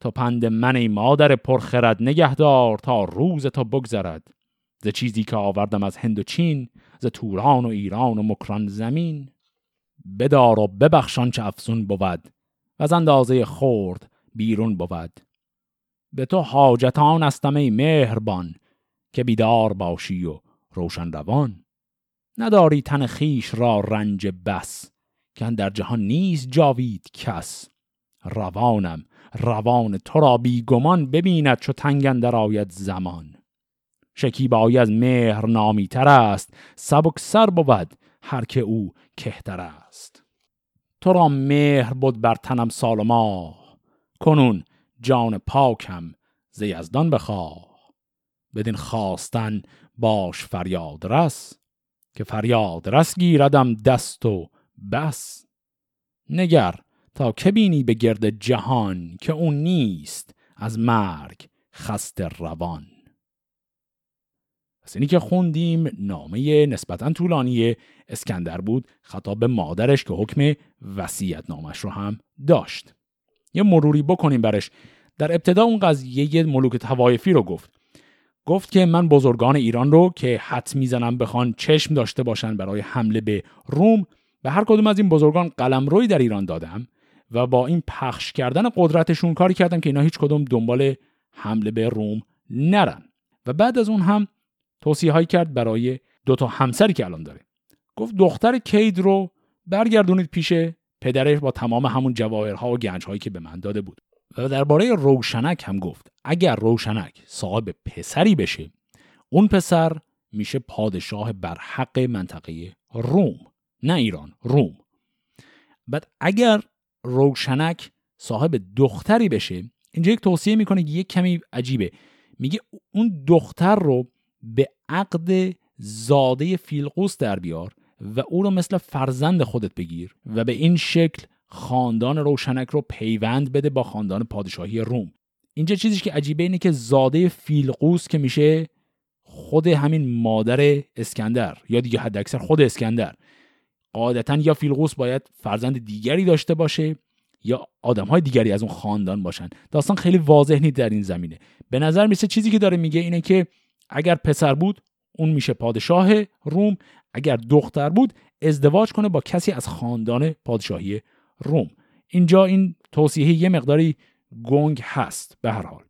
تا پند من ای مادر پرخرد نگهدار تا روز تا بگذرد. ز چیزی که آوردم از هند و چین ز توران و ایران و مکران زمین. بدار و ببخشان چه افسون بود و از اندازه خورد بیرون بود. به تو حاجتان استم مهربان که بیدار باشی و روشن روان. نداری تن خیش را رنج بس که در جهان نیست جاوید کس. روانم روان تو را بیگمان ببیند چو تنگندر آید زمان. شکیبایی از مهر نامی تر است. سبک سر بود هر که او کهتر است. تو را مهر بود بر تنم سال ماه. کنون جان پاکم ز یزدان بخواه. بدین خواستن باش فریاد رس که فریاد رس گیردم دست و بس. نگر تا که بینی به گرد جهان که اون نیست از مرگ خست روان. پس اینی که خوندیم نامه نسبتا طولانی اسکندر بود خطاب به مادرش که حکم وسیعت نامش رو هم داشت. یه مروری بکنیم برش. در ابتدا اون قضیه ملوک توایفی رو گفت. گفت که من بزرگان ایران رو که حد می‌زنم بخوان چشم داشته باشن برای حمله به روم به هر کدوم از این بزرگان قلمروی در ایران دادم و با این پخش کردن قدرتشون کاری کردم که اینا هیچ کدوم دنبال حمله به روم نرن. و بعد از اون هم توصیه هایی کرد برای دو تا همسری که الان داره. گفت دختر کید رو برگردونید پیش پدرش با تمام همون جواهرها و گنجهایی که به من داده بود. و درباره روشنک هم گفت اگر روشنک صاحب پسری بشه اون پسر میشه پادشاه بر حق منطقه روم نه ایران روم. بعد اگر روشنک صاحب دختری بشه اینجا یک توصیه می‌کنه یک کمی عجیبه. میگه اون دختر رو به عقد زاده فیلقوس در بیار و او رو مثل فرزند خودت بگیر و به این شکل خاندان روشنک رو پیوند بده با خاندان پادشاهی روم. اینجا چیزی که عجیبه اینه که زاده فیلقوس که میشه خود همین مادر اسکندر یا دیگه حد اکثر خود اسکندر. قاعدتا یا فیلقوس باید فرزند دیگری داشته باشه یا آدم های دیگری از اون خاندان باشن. داستان خیلی واضح نیست در این زمینه. به نظر میسه چیزی که داره میگه اینه که اگر پسر بود اون میشه پادشاه روم. اگر دختر بود ازدواج کنه با کسی از خاندان پادشاهی روم. اینجا این توصیه یه مقداری گنگ هست به هر حال.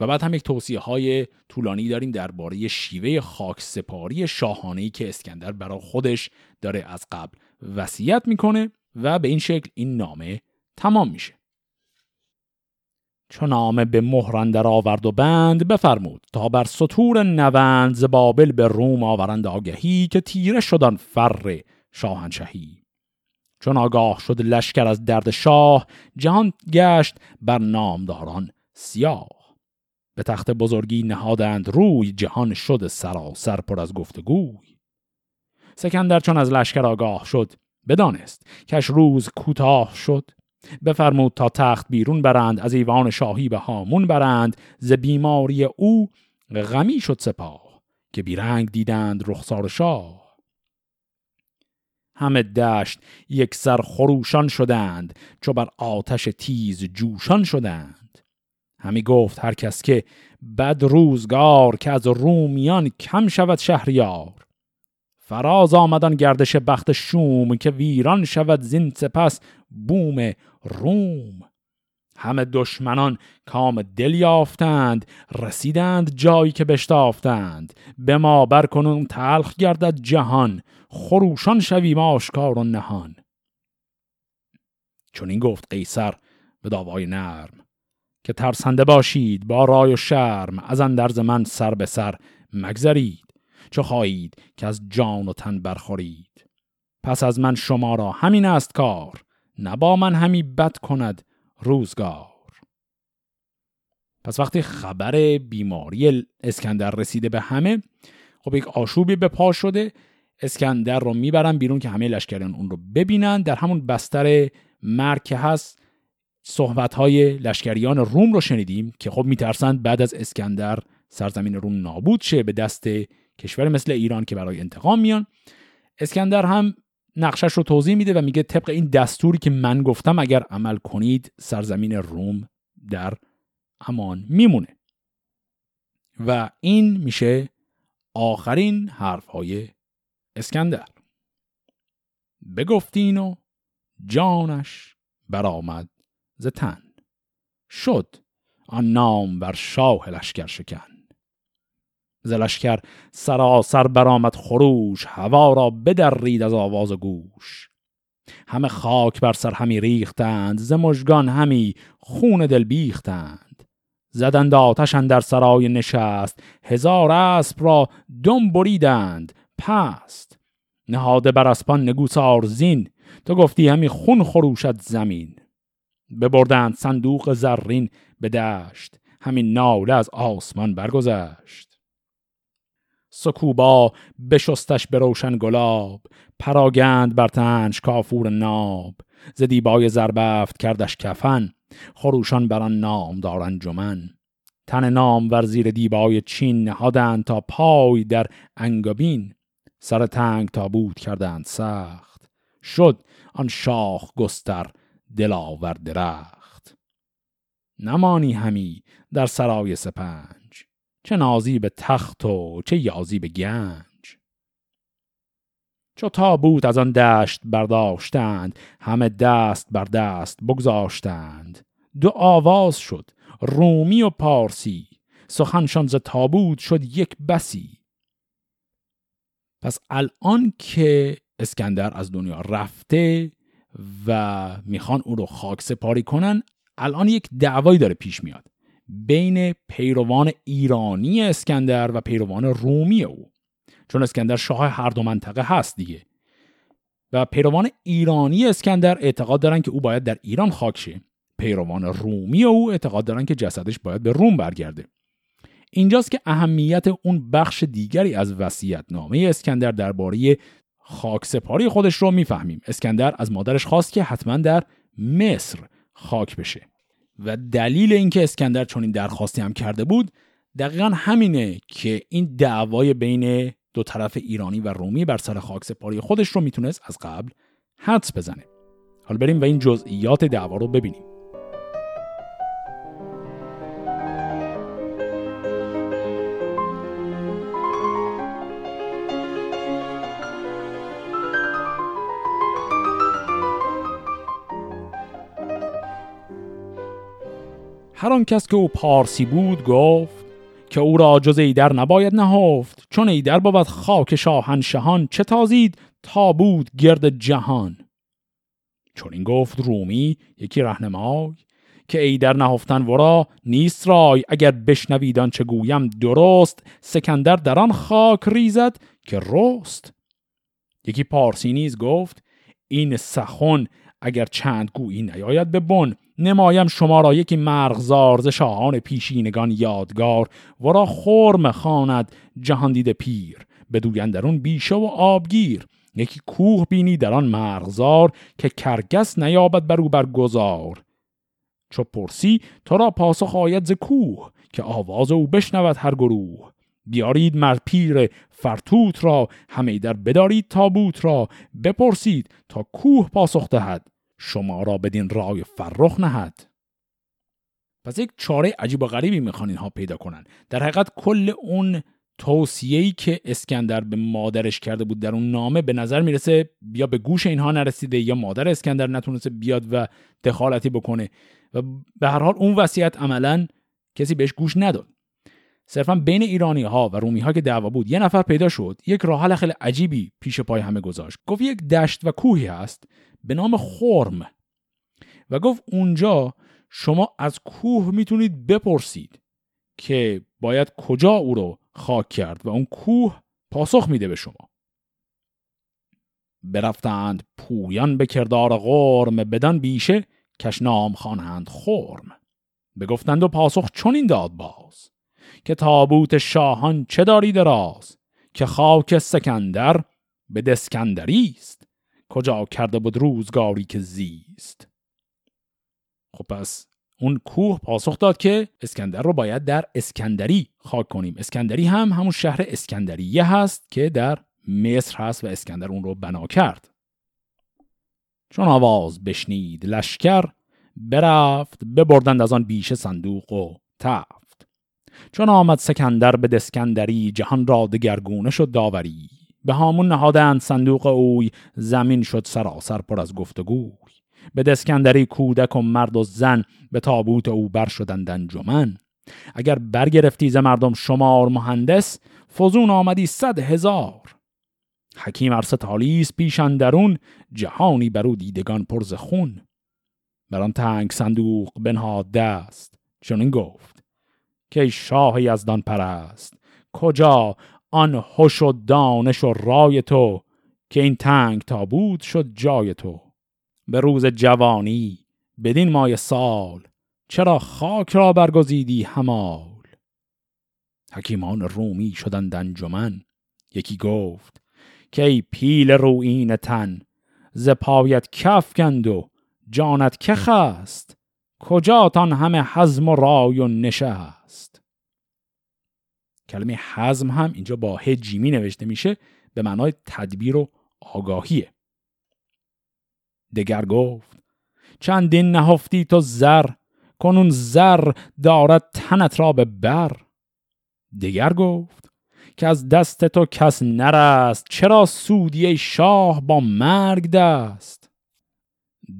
و بعد هم یک توصیه های طولانی داریم درباره شیوه خاک سپاری شاهانه که اسکندر برای خودش داره از قبل وصیت می‌کنه و به این شکل این نامه تمام میشه. چون نامه به مهرندر آورد و بند بفرمود تا بر سطور نوند زبابل به روم آورند آگهی که تیره شدن فر شاهنشهی چون آگاه شد لشکر از درد شاه جهان گشت بر نامداران سیاه. به تخت بزرگی نهادند روی جهان شد سراسر پر از گفتگوی. سکندر چون از لشکر آگاه شد بدانست کش روز کوتاه شد. بفرمود تا تخت بیرون برند از ایوان شاهی به هامون برند. ز بیماری او غمی شد سپاه که بیرنگ دیدند رخسار شاه. همه دشت یک سر خروشان شدند چو بر آتش تیز جوشان شدند. همی گفت هر کس که بد روزگار که از رومیان کم شود شهریار. فراز آمدن گردش بخت شوم که ویران شود زین سپس بوم روم. همه دشمنان کام دل یافتند رسیدند جایی که بشتافتند. به ما برکنون تلخ گردد جهان خروشان شویم آشکار و نهان. چون این گفت قیصر به داوای نرم که ترسنده باشید با رای و شرم از اندرز من سر به سر مگذرید. چه خواهید که از جان و تن برخورید؟ پس از من شما را همین است کار نه با من همی بد کند روزگار. پس وقتی خبر بیماری اسکندر رسیده به همه خب یک آشوبی به پا شده اسکندر رو می‌برن بیرون که همه لشکریان اون رو ببینن. در همون بستر مرگ که هست صحبت های لشکریان روم رو شنیدیم که خب میترسند بعد از اسکندر سرزمین روم نابود شه به دست کشور مثل ایران که برای انتقام میان. اسکندر هم نقشش رو توضیح میده و میگه طبق این دستوری که من گفتم اگر عمل کنید سرزمین روم در امان میمونه. و این میشه آخرین حرف های اسکندر. بگفتین و جانش برآمد ز تن. شد آن نام بر شاه لشکر شکن. زلشکر سراسر برآمد خروش هوا را بدرید از آواز و گوش. همه خاک بر سر همی ریختند ز مژگان همی خون دل بیختند. زدند آتش در سرای نشست هزار اسب را دم بریدند پست. نهاده بر اسپان نگوسار زین تو گفتی همی خون خروشد زمین. ببردند صندوق زرین به دشت همین ناله از آسمان برگذشت. سکوبا بشستش به روشن گلاب پراگند بر تنش کافور ناب. ز دیبای زربفت کردش کفن خروشان بران نام دارن جمن تن نام ور زیر دیبای چین نهادند تا پای در انگابین سر تنگ تابوت کردند سخت. شد آن شاخ گستر دلاور درخت. نمانی همی در سرای سپنج چه نازی به تخت و چه یازی به گنج. چو تابوت از آن دشت برداشتند همه دست بر دست بگذاشتند. دو آواز شد رومی و پارسی سخنشان ز تابوت شد یک بسی. پس الان که اسکندر از دنیا رفته و می‌خوان او رو خاک سپاری کنن الان یک دعوایی داره پیش میاد. بین پیروان ایرانی اسکندر و پیروان رومی او. چون اسکندر شاه هر دو منطقه هست دیگه. و پیروان ایرانی اسکندر اعتقاد دارن که او باید در ایران خاک شه. پیروان رومی او اعتقاد دارن که جسدش باید به روم برگرده. اینجاست که اهمیت اون بخش دیگری از وصیت نامه اسکندر درباره خاک سپاری خودش رو می‌فهمیم. اسکندر از مادرش خواست که حتما در مصر خاک بشه. و دلیل اینکه اسکندر چون این درخواستی هم کرده بود دقیقا همینه که این دعوای بین دو طرف ایرانی و رومی بر سر خاک سپاری خودش رو می‌تونست از قبل حدس بزنه. حالا بریم و این جزئیات دعوا رو ببینیم. هر آن کس که او پارسی بود گفت که او را جز ایدر نباید نهفت چون ایدر بود خاک شاهنشهان چه تازید تا بود گرد جهان. چون این گفت رومی یکی رهنمای که ایدر نهفتن ورا نیست رای اگر بشنویدان چه گویم درست سکندر در آن خاک ریزد که رست. یکی پارسی نیز گفت این سخن اگر چند گویی نیاید به بن نمایم شما را یکی مرغزار ز شاهان پیشینگان یادگار ورا خرم جهان دیده پیر. بدوین بیشه و آبگیر. یکی کوه بینی در آن مرغزار که کرگس نیابد بر او برگزار. چو پرسی تو را پاسخ آید ز کوه که آواز او بشنود هر گروه. بیارید مرد پیر فرتوت را همه در بدارید تابوت را. بپرسید تا کوه پاسخ دهد. شما را بدین رای فرخ نهد. پس یک چاره عجیب و غریبی می‌خوان اینها پیدا کنن. در حقیقت کل اون توصیه‌ای که اسکندر به مادرش کرده بود در اون نامه به نظر می‌رسه یا به گوش اینها نرسیده یا مادر اسکندر نتونسته بیاد و دخالتی بکنه. و به هر حال اون وصیت عملا کسی بهش گوش نداد. صرفا بین ایرانی ها و رومی ها که دعوا بود یه نفر پیدا شد یک راه خیلی عجیبی پیش پای همه گذاشت. گفت یک دشت و کوهی هست. به نام خرم. و گفت اونجا شما از کوه می‌تونید بپرسید که باید کجا او رو خاک کرد و اون کوه پاسخ میده به شما. برفتند پویان به کردار غرم بدن بیشه کشنام خوانند خرم. بگفتند و پاسخ چنین داد باز که تابوت شاهان چه داری دراز که خاک سکندر به دسکندری است؟ کجا کرده بود روزگاری که زیست؟ خب پس اون کوه پاسخ داد که اسکندر رو باید در اسکندری خاک کنیم. اسکندری هم همون شهر اسکندریه هست که در مصر هست و اسکندر اون رو بنا کرد. چون آواز بشنید لشکر برفت ببردند از آن بیشه صندوق و تفت. چون آمد سکندر به دسکندری جهان را دگرگونه شد داوری. به هامون نهادند صندوق اوی. زمین شد سراسر پر از گفتگوی. به دسکندری کودک و مرد و زن به تابوت او بر شدند انجمن. اگر برگرفتی ز مردم شمار مهندس فزون آمدی صد هزار. حکیم ارس تالیس پیش درون جهانی برو دیدگان پرز خون. بر آن تنگ صندوق بنهاد دست. چون گفت که شاه یزدان پرست کجا آن هوش و دانش و رای تو که این تنگ تابوت شد جای تو. به روز جوانی بدین مای سال چرا خاک را برگزیدی همال؟ حکیمان رومی شدند انجمن. یکی گفت که ای پیل روین تن ز پایت کف کند و جانت که خست؟ کجا تان همه حزم و رای و نشست؟ کلمه حزم هم اینجا با ه جیمی نوشته میشه به معنای تدبیر و آگاهیه. دگر گفت چندین نهفتی تو زر کنون زر دارد تنت را به بر. دگر گفت که از دست تو کس نرست چرا سودی شاه با مرگ دست؟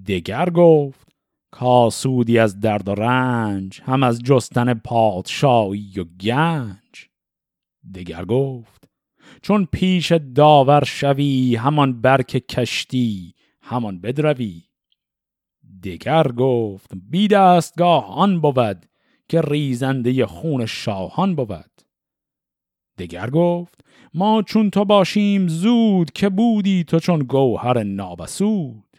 دگر گفت کاسودی از درد و رنج هم از جستن پادشاهی و گنج. دگر گفت چون پیش داور شوی همان برک کشتی همان بدروی. دگر گفت بی دستگاه آن بود که ریزنده خون شاهان بود. دگر گفت ما چون تو باشیم زود که بودی تو چون گوهر نابسود.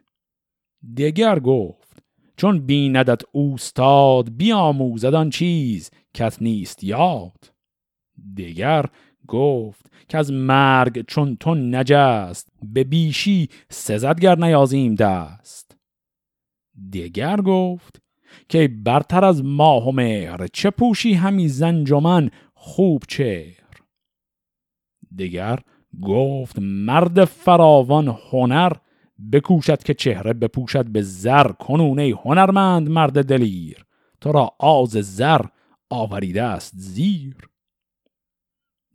دگر گفت چون بیندت اوستاد بیاموزد آن چیز کت نیست یاد. دگر گفت که از مرگ چون تو نجست به بیشی سزدگر نیازیم دست. دگر گفت که برتر از ماه و مهر چه پوشی همی زنجمن خوب چهر. دگر گفت مرد فراوان هنر بکوشد که چهره بپوشد به زر کنونه هنرمند مرد دلیر. تو را آز زر آوریده است زیر.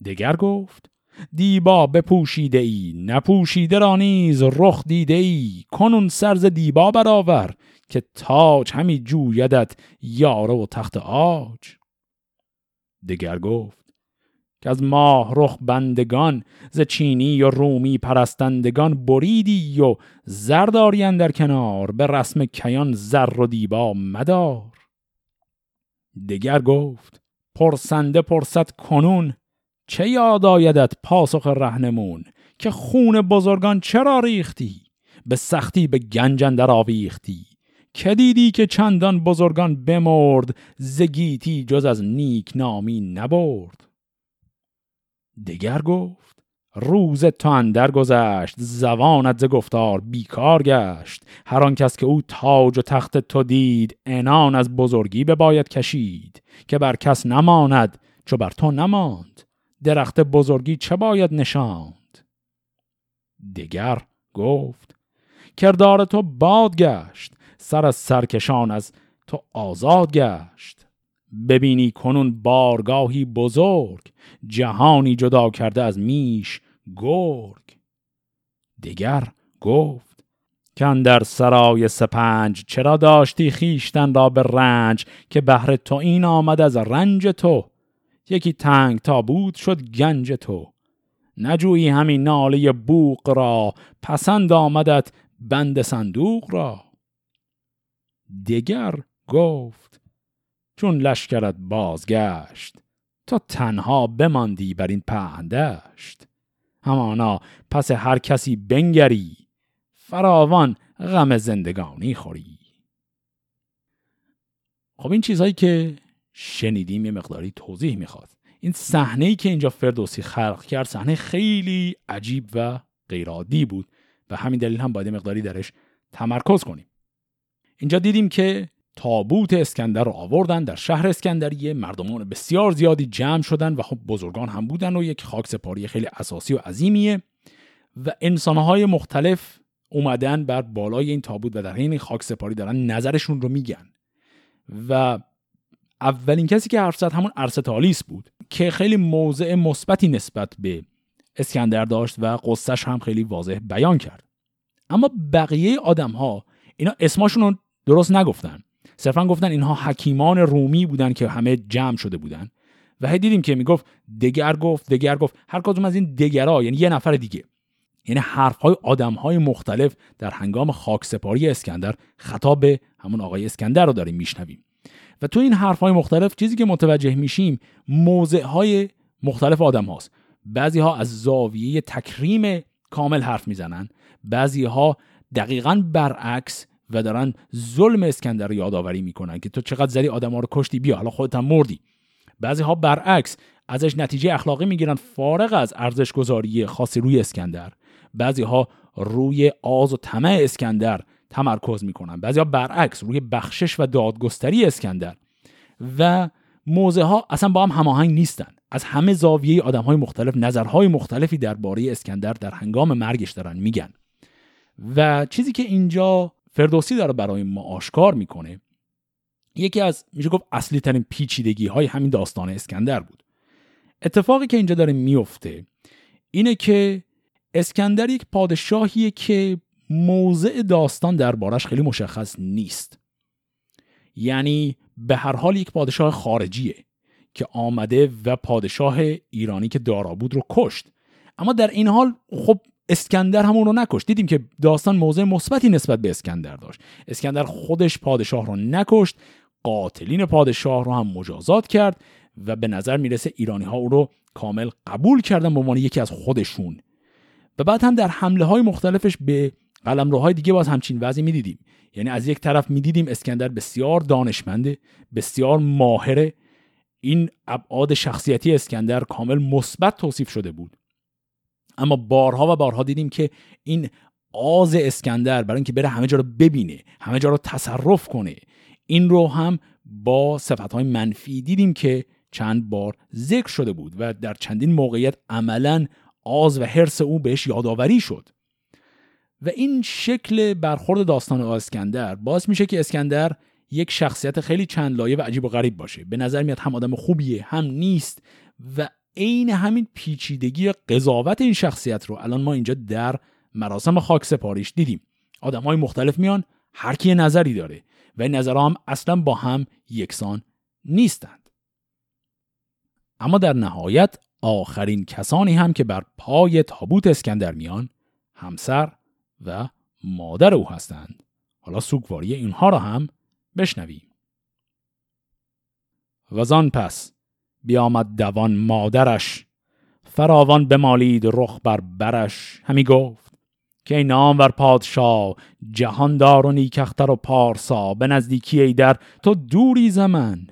دگر گفت دیبا بپوشیده ای نپوشیده را نیز رخ دیده ای کنون سرز دیبا برآور که تاج همی جویدت یاره و تخت آج. دگر گفت که از ماه رخ بندگان ز چینی و رومی پرستندگان بریدی و زرداری در کنار به رسم کیان زر و دیبا مدار. دگر گفت پرسنده پرسد کنون چه یاد آیدت پاسخ رهنمون که خون بزرگان چرا ریختی؟ به سختی به گنجن در آویختی. که دیدی که چندان بزرگان بمرد زگیتی جز از نیک نامی نبرد؟ دگر گفت روز تو اندر گذشت زبانت ز گفتار بیکار گشت. هر آن کس که او تاج و تخت تو دید انان از بزرگی به باید کشید. که بر کس نماند چو بر تو نماند. درخت بزرگی چه باید نشاند؟ دگر گفت کردار تو باد گشت سر از سرکشان از تو آزاد گشت. ببینی کنون بارگاهی بزرگ جهانی جدا کرده از میش گرگ. دگر گفت که در سرای سپنج چرا داشتی خیشتن را به رنج که بهر تو این آمد از رنج تو؟ یکی تنگ تابوت شد گنج تو. نجویی همین ناله بوق را پسند آمدت بند صندوق را. دگر گفت چون لشکرت بازگشت تا تنها بماندی بر این پهندشت همانا پس هر کسی بنگری فراوان غم زندگانی خوری. خب این چیزهایی که شنیدیم یه مقداری توضیح می‌خواد. این صحنه ای که اینجا فردوسی خلق کرد صحنه خیلی عجیب و غیرعادی بود و همین دلیل هم باید مقداری درش تمرکز کنیم. اینجا دیدیم که تابوت اسکندر رو آوردن در شهر اسکندریه مردمان بسیار زیادی جمع شدن و خب بزرگان هم بودن و یک خاک سپاری خیلی اساسی و عظیمیه و انسانهای مختلف اومدن بر بالای این تابوت و در این خاک سپاری دارن نظرشون رو میگن و اولین کسی که حرف زد همون ارستالیس بود که خیلی موضع مثبتی نسبت به اسکندر داشت و قصهش هم خیلی واضح بیان کرد. اما بقیه آدم ها اینا اسماشون رو درست نگفتن. صرفا گفتن اینها حکیمان رومی بودن که همه جمع شده بودن. و هی دیدیم که می‌گفت دگر گفت دگر گفت. هر کدوم از این دگرها یعنی یه نفر دیگه. یعنی حرف های آدم های مختلف در هنگام خاک سپاری اسکندر خطاب به همون آقای اسکندر رو داریم میشنویم. و تو این حرف های مختلف چیزی که متوجه میشیم موضع های مختلف آدم هاست. بعضی ها از زاویه تکریم کامل حرف می‌زنن بعضی ها دقیقا برعکس و دارن ظلم اسکندر رو یادآوری می‌کنن که تو چقدر زدی آدم ها رو کشتی بیا حالا خودت هم مردی. بعضی ها برعکس ازش نتیجه اخلاقی می‌گیرن فارغ از ارزش گذاری خاصی روی اسکندر. بعضی ها روی آز و طمع اسکندر تمرکز می‌کنن. بعضیا برعکس روی بخشش و دادگستری اسکندر. و موزه ها اصلا با هم هماهنگ نیستن. از همه زاویه آدم های مختلف نظرهای مختلفی درباره اسکندر در هنگام مرگش دارن میگن. و چیزی که اینجا فردوسی داره برای ما آشکار می‌کنه یکی از میشه گفت اصلی ترین پیچیدگی های همین داستان اسکندر بود. اتفاقی که اینجا داره میفته اینه که اسکندر یک پادشاهیه که موضع داستان دربارش خیلی مشخص نیست. یعنی به هر حال یک پادشاه خارجیه که آمده و پادشاه ایرانی که دارا بود رو کشت. اما در این حال خب اسکندر همون رو نکشت. دیدیم که داستان موضع مثبتی نسبت به اسکندر داشت. اسکندر خودش پادشاه رو نکشت قاتلین پادشاه رو هم مجازات کرد و به نظر می‌رسه ایرانی ها او رو کامل قبول کردن به عنوان یکی از خودشون. و بعد هم در حمله های مختلفش به قلمروهای دیگه باز همچین وضعی می‌دیدیم. یعنی از یک طرف می‌دیدیم اسکندر بسیار دانشمنده بسیار ماهره این ابعاد شخصیتی اسکندر کامل مثبت توصیف شده بود. اما بارها و بارها دیدیم که این آز اسکندر برای اینکه بره همه جا رو ببینه همه جا رو تصرف کنه این رو هم با صفتهای منفی دیدیم که چند بار ذکر شده بود و در چندین موقعیت عملا آز و حرس او بهش یادآوری شد. و این شکل برخورد داستان اسکندر باعث میشه که اسکندر یک شخصیت خیلی چند لایه و عجیب و غریب باشه. به نظر میاد هم آدم خوبیه هم نیست و عین همین پیچیدگی قضاوت این شخصیت رو الان ما اینجا در مراسم خاک سپاریش دیدیم. آدم های مختلف میان هر کی نظری داره و این نظرها هم اصلا با هم یکسان نیستند. اما در نهایت آخرین کسانی هم که بر پای تابوت اسکندر میان همسر و مادر او هستند. حالا سوگواری اینها را هم بشنویم. وزان پس بیامد دوان مادرش. فراوان بمالید رخ بر برش. همی گفت که ای نامور پادشاه جهاندار و نیکختر و پارسا به نزدیکی ای در تو دوری زمن.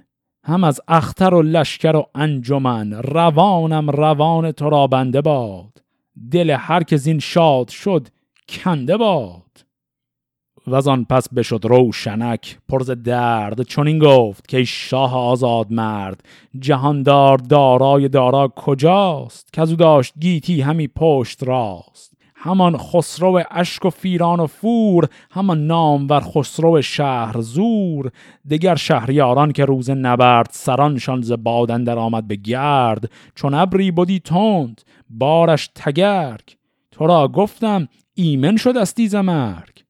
هم از اختر و لشکر و انجمن روانم روان تو را بنده باد. دل هر که زین شاد شد کنده باد. و آن پس بشد روشنک پرز درد چون این گفت که شاه آزاد مرد جهاندار دارای دارا کجاست؟ که او داشت گیتی همی پشت راست. همان خسرو اشک و فیران و فور همان نام ور خسرو شهر زور. دگر شهریاران که روز نبرد سرانشان ز بادن آمد به گرد. چون ابری بودی تند بارش تگرگ. تو را گفتم ایمن شد استی ز مرگ.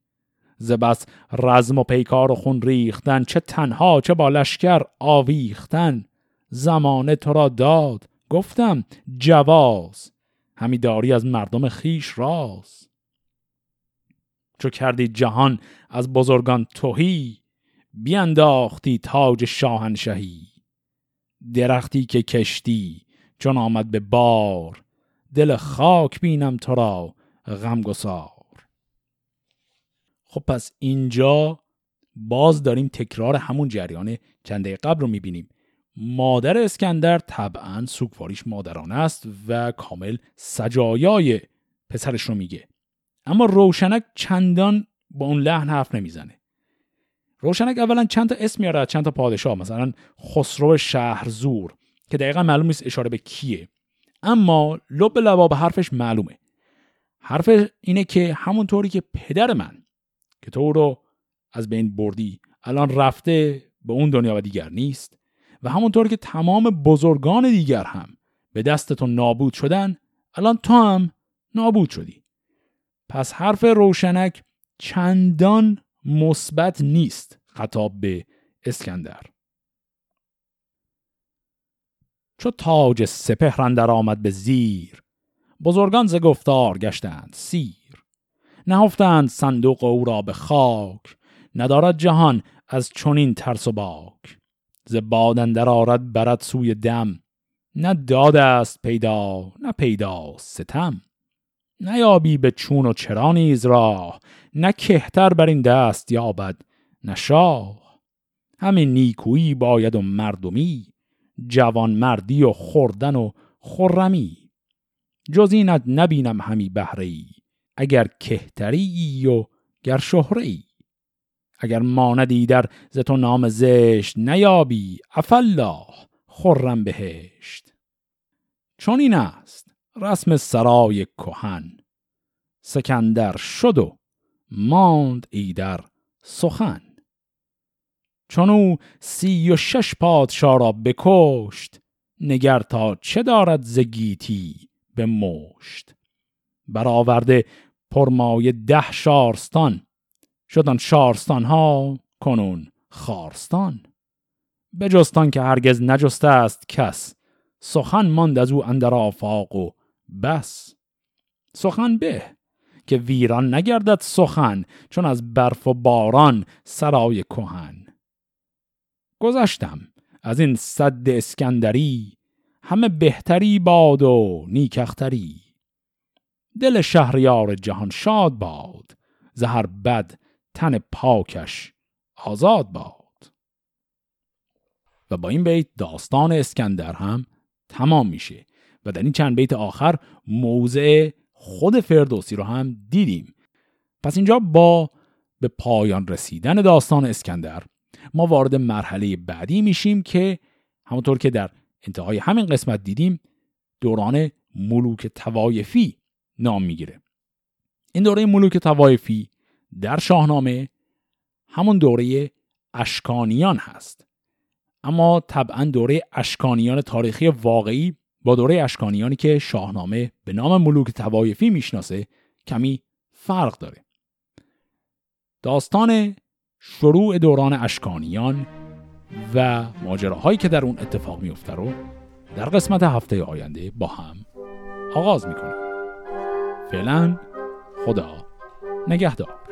ز بس رزم و پیکار و خون ریختن چه تنها چه با لشکر آویختن. زمانه تو را داد گفتم جواز. همی داری از مردم خیش راز. چو کردی جهان از بزرگان توهی بیانداختی تاج شاهنشهی. درختی که کشتی چون آمد به بار دل خاک بینم تو را غمگسار. خب پس اینجا باز داریم تکرار همون جریان چند قبل رو می‌بینیم. مادر اسکندر طبعا سوگواریش مادرانه است و کامل سجایای پسرش رو میگه. اما روشنک چندان با اون لحن حرف نمی‌زنه. روشنک اولا چند تا اسم میاره چند تا پادشاه مثلا خسرو شهرزور که دقیقا معلوم نیست اشاره به کیه. اما لب لباب حرفش معلومه. حرف اینه که همونطوری که پدر من که تو رو از بین بردی الان رفته به اون دنیا و دیگر نیست و همونطور که تمام بزرگان دیگر هم به دست تو نابود شدن الان تو هم نابود شدی. پس حرف روشنک چندان مثبت نیست خطاب به اسکندر. چو تاج سپهر آمد به زیر بزرگان ز گفتار گشتند سیر. نهفتند صندوق او را به خاک ندارد جهان از چنین ترس و باک. ز بادندر آرد برد سوی دم نه داد است پیدا نه پیدا ستم. نیابی به چون و چرا نیز راه نه کهتر بر این دست یابد نه شاه. همین نیکویی باید و مردمی جوان مردی و خوردن و خرمی. جز اینت نبینم همی بهره اگر کهتری و گر شهره ای اگر ماندی در ز تو نام زشت نیابی افالله خرم بهشت. چون این است رسم سرای کهن. سکندر شد و ماند ایدر سخن. چون او سی و شش پادشاه را بکشت نگر تا چه دارد زگیتی به مشت. برآورده پرمایه ده شارستان. شدن شارستان ها کنون خارستان. بجستان که هرگز نجسته است کس. سخن ماند از او اندر آفاق و بس. سخن به که ویران نگردد سخن چون از برف و باران سرای کهن. گذشتم از این صد اسکندری همه بهتری باد و نیکختری دل شهریار جهان شاد باد زهر بد تن پاکش آزاد باد. و با این بیت داستان اسکندر هم تمام میشه و در این چند بیت آخر موضع خود فردوسی رو هم دیدیم. پس اینجا با به پایان رسیدن داستان اسکندر ما وارد مرحله بعدی میشیم که همونطور که در انتهای همین قسمت دیدیم دوران ملوک توایفی نام می‌گیره. این دوره ملوک توایفی در شاهنامه همون دوره اشکانیان هست. اما طبعا دوره اشکانیان تاریخی واقعی با دوره اشکانیانی که شاهنامه به نام ملوک توایفی می‌شناسه کمی فرق داره. داستان شروع دوران اشکانیان و ماجراهایی که در اون اتفاق میفته رو در قسمت هفته آینده با هم آغاز می‌کنیم. فعلا خدا نگهدار.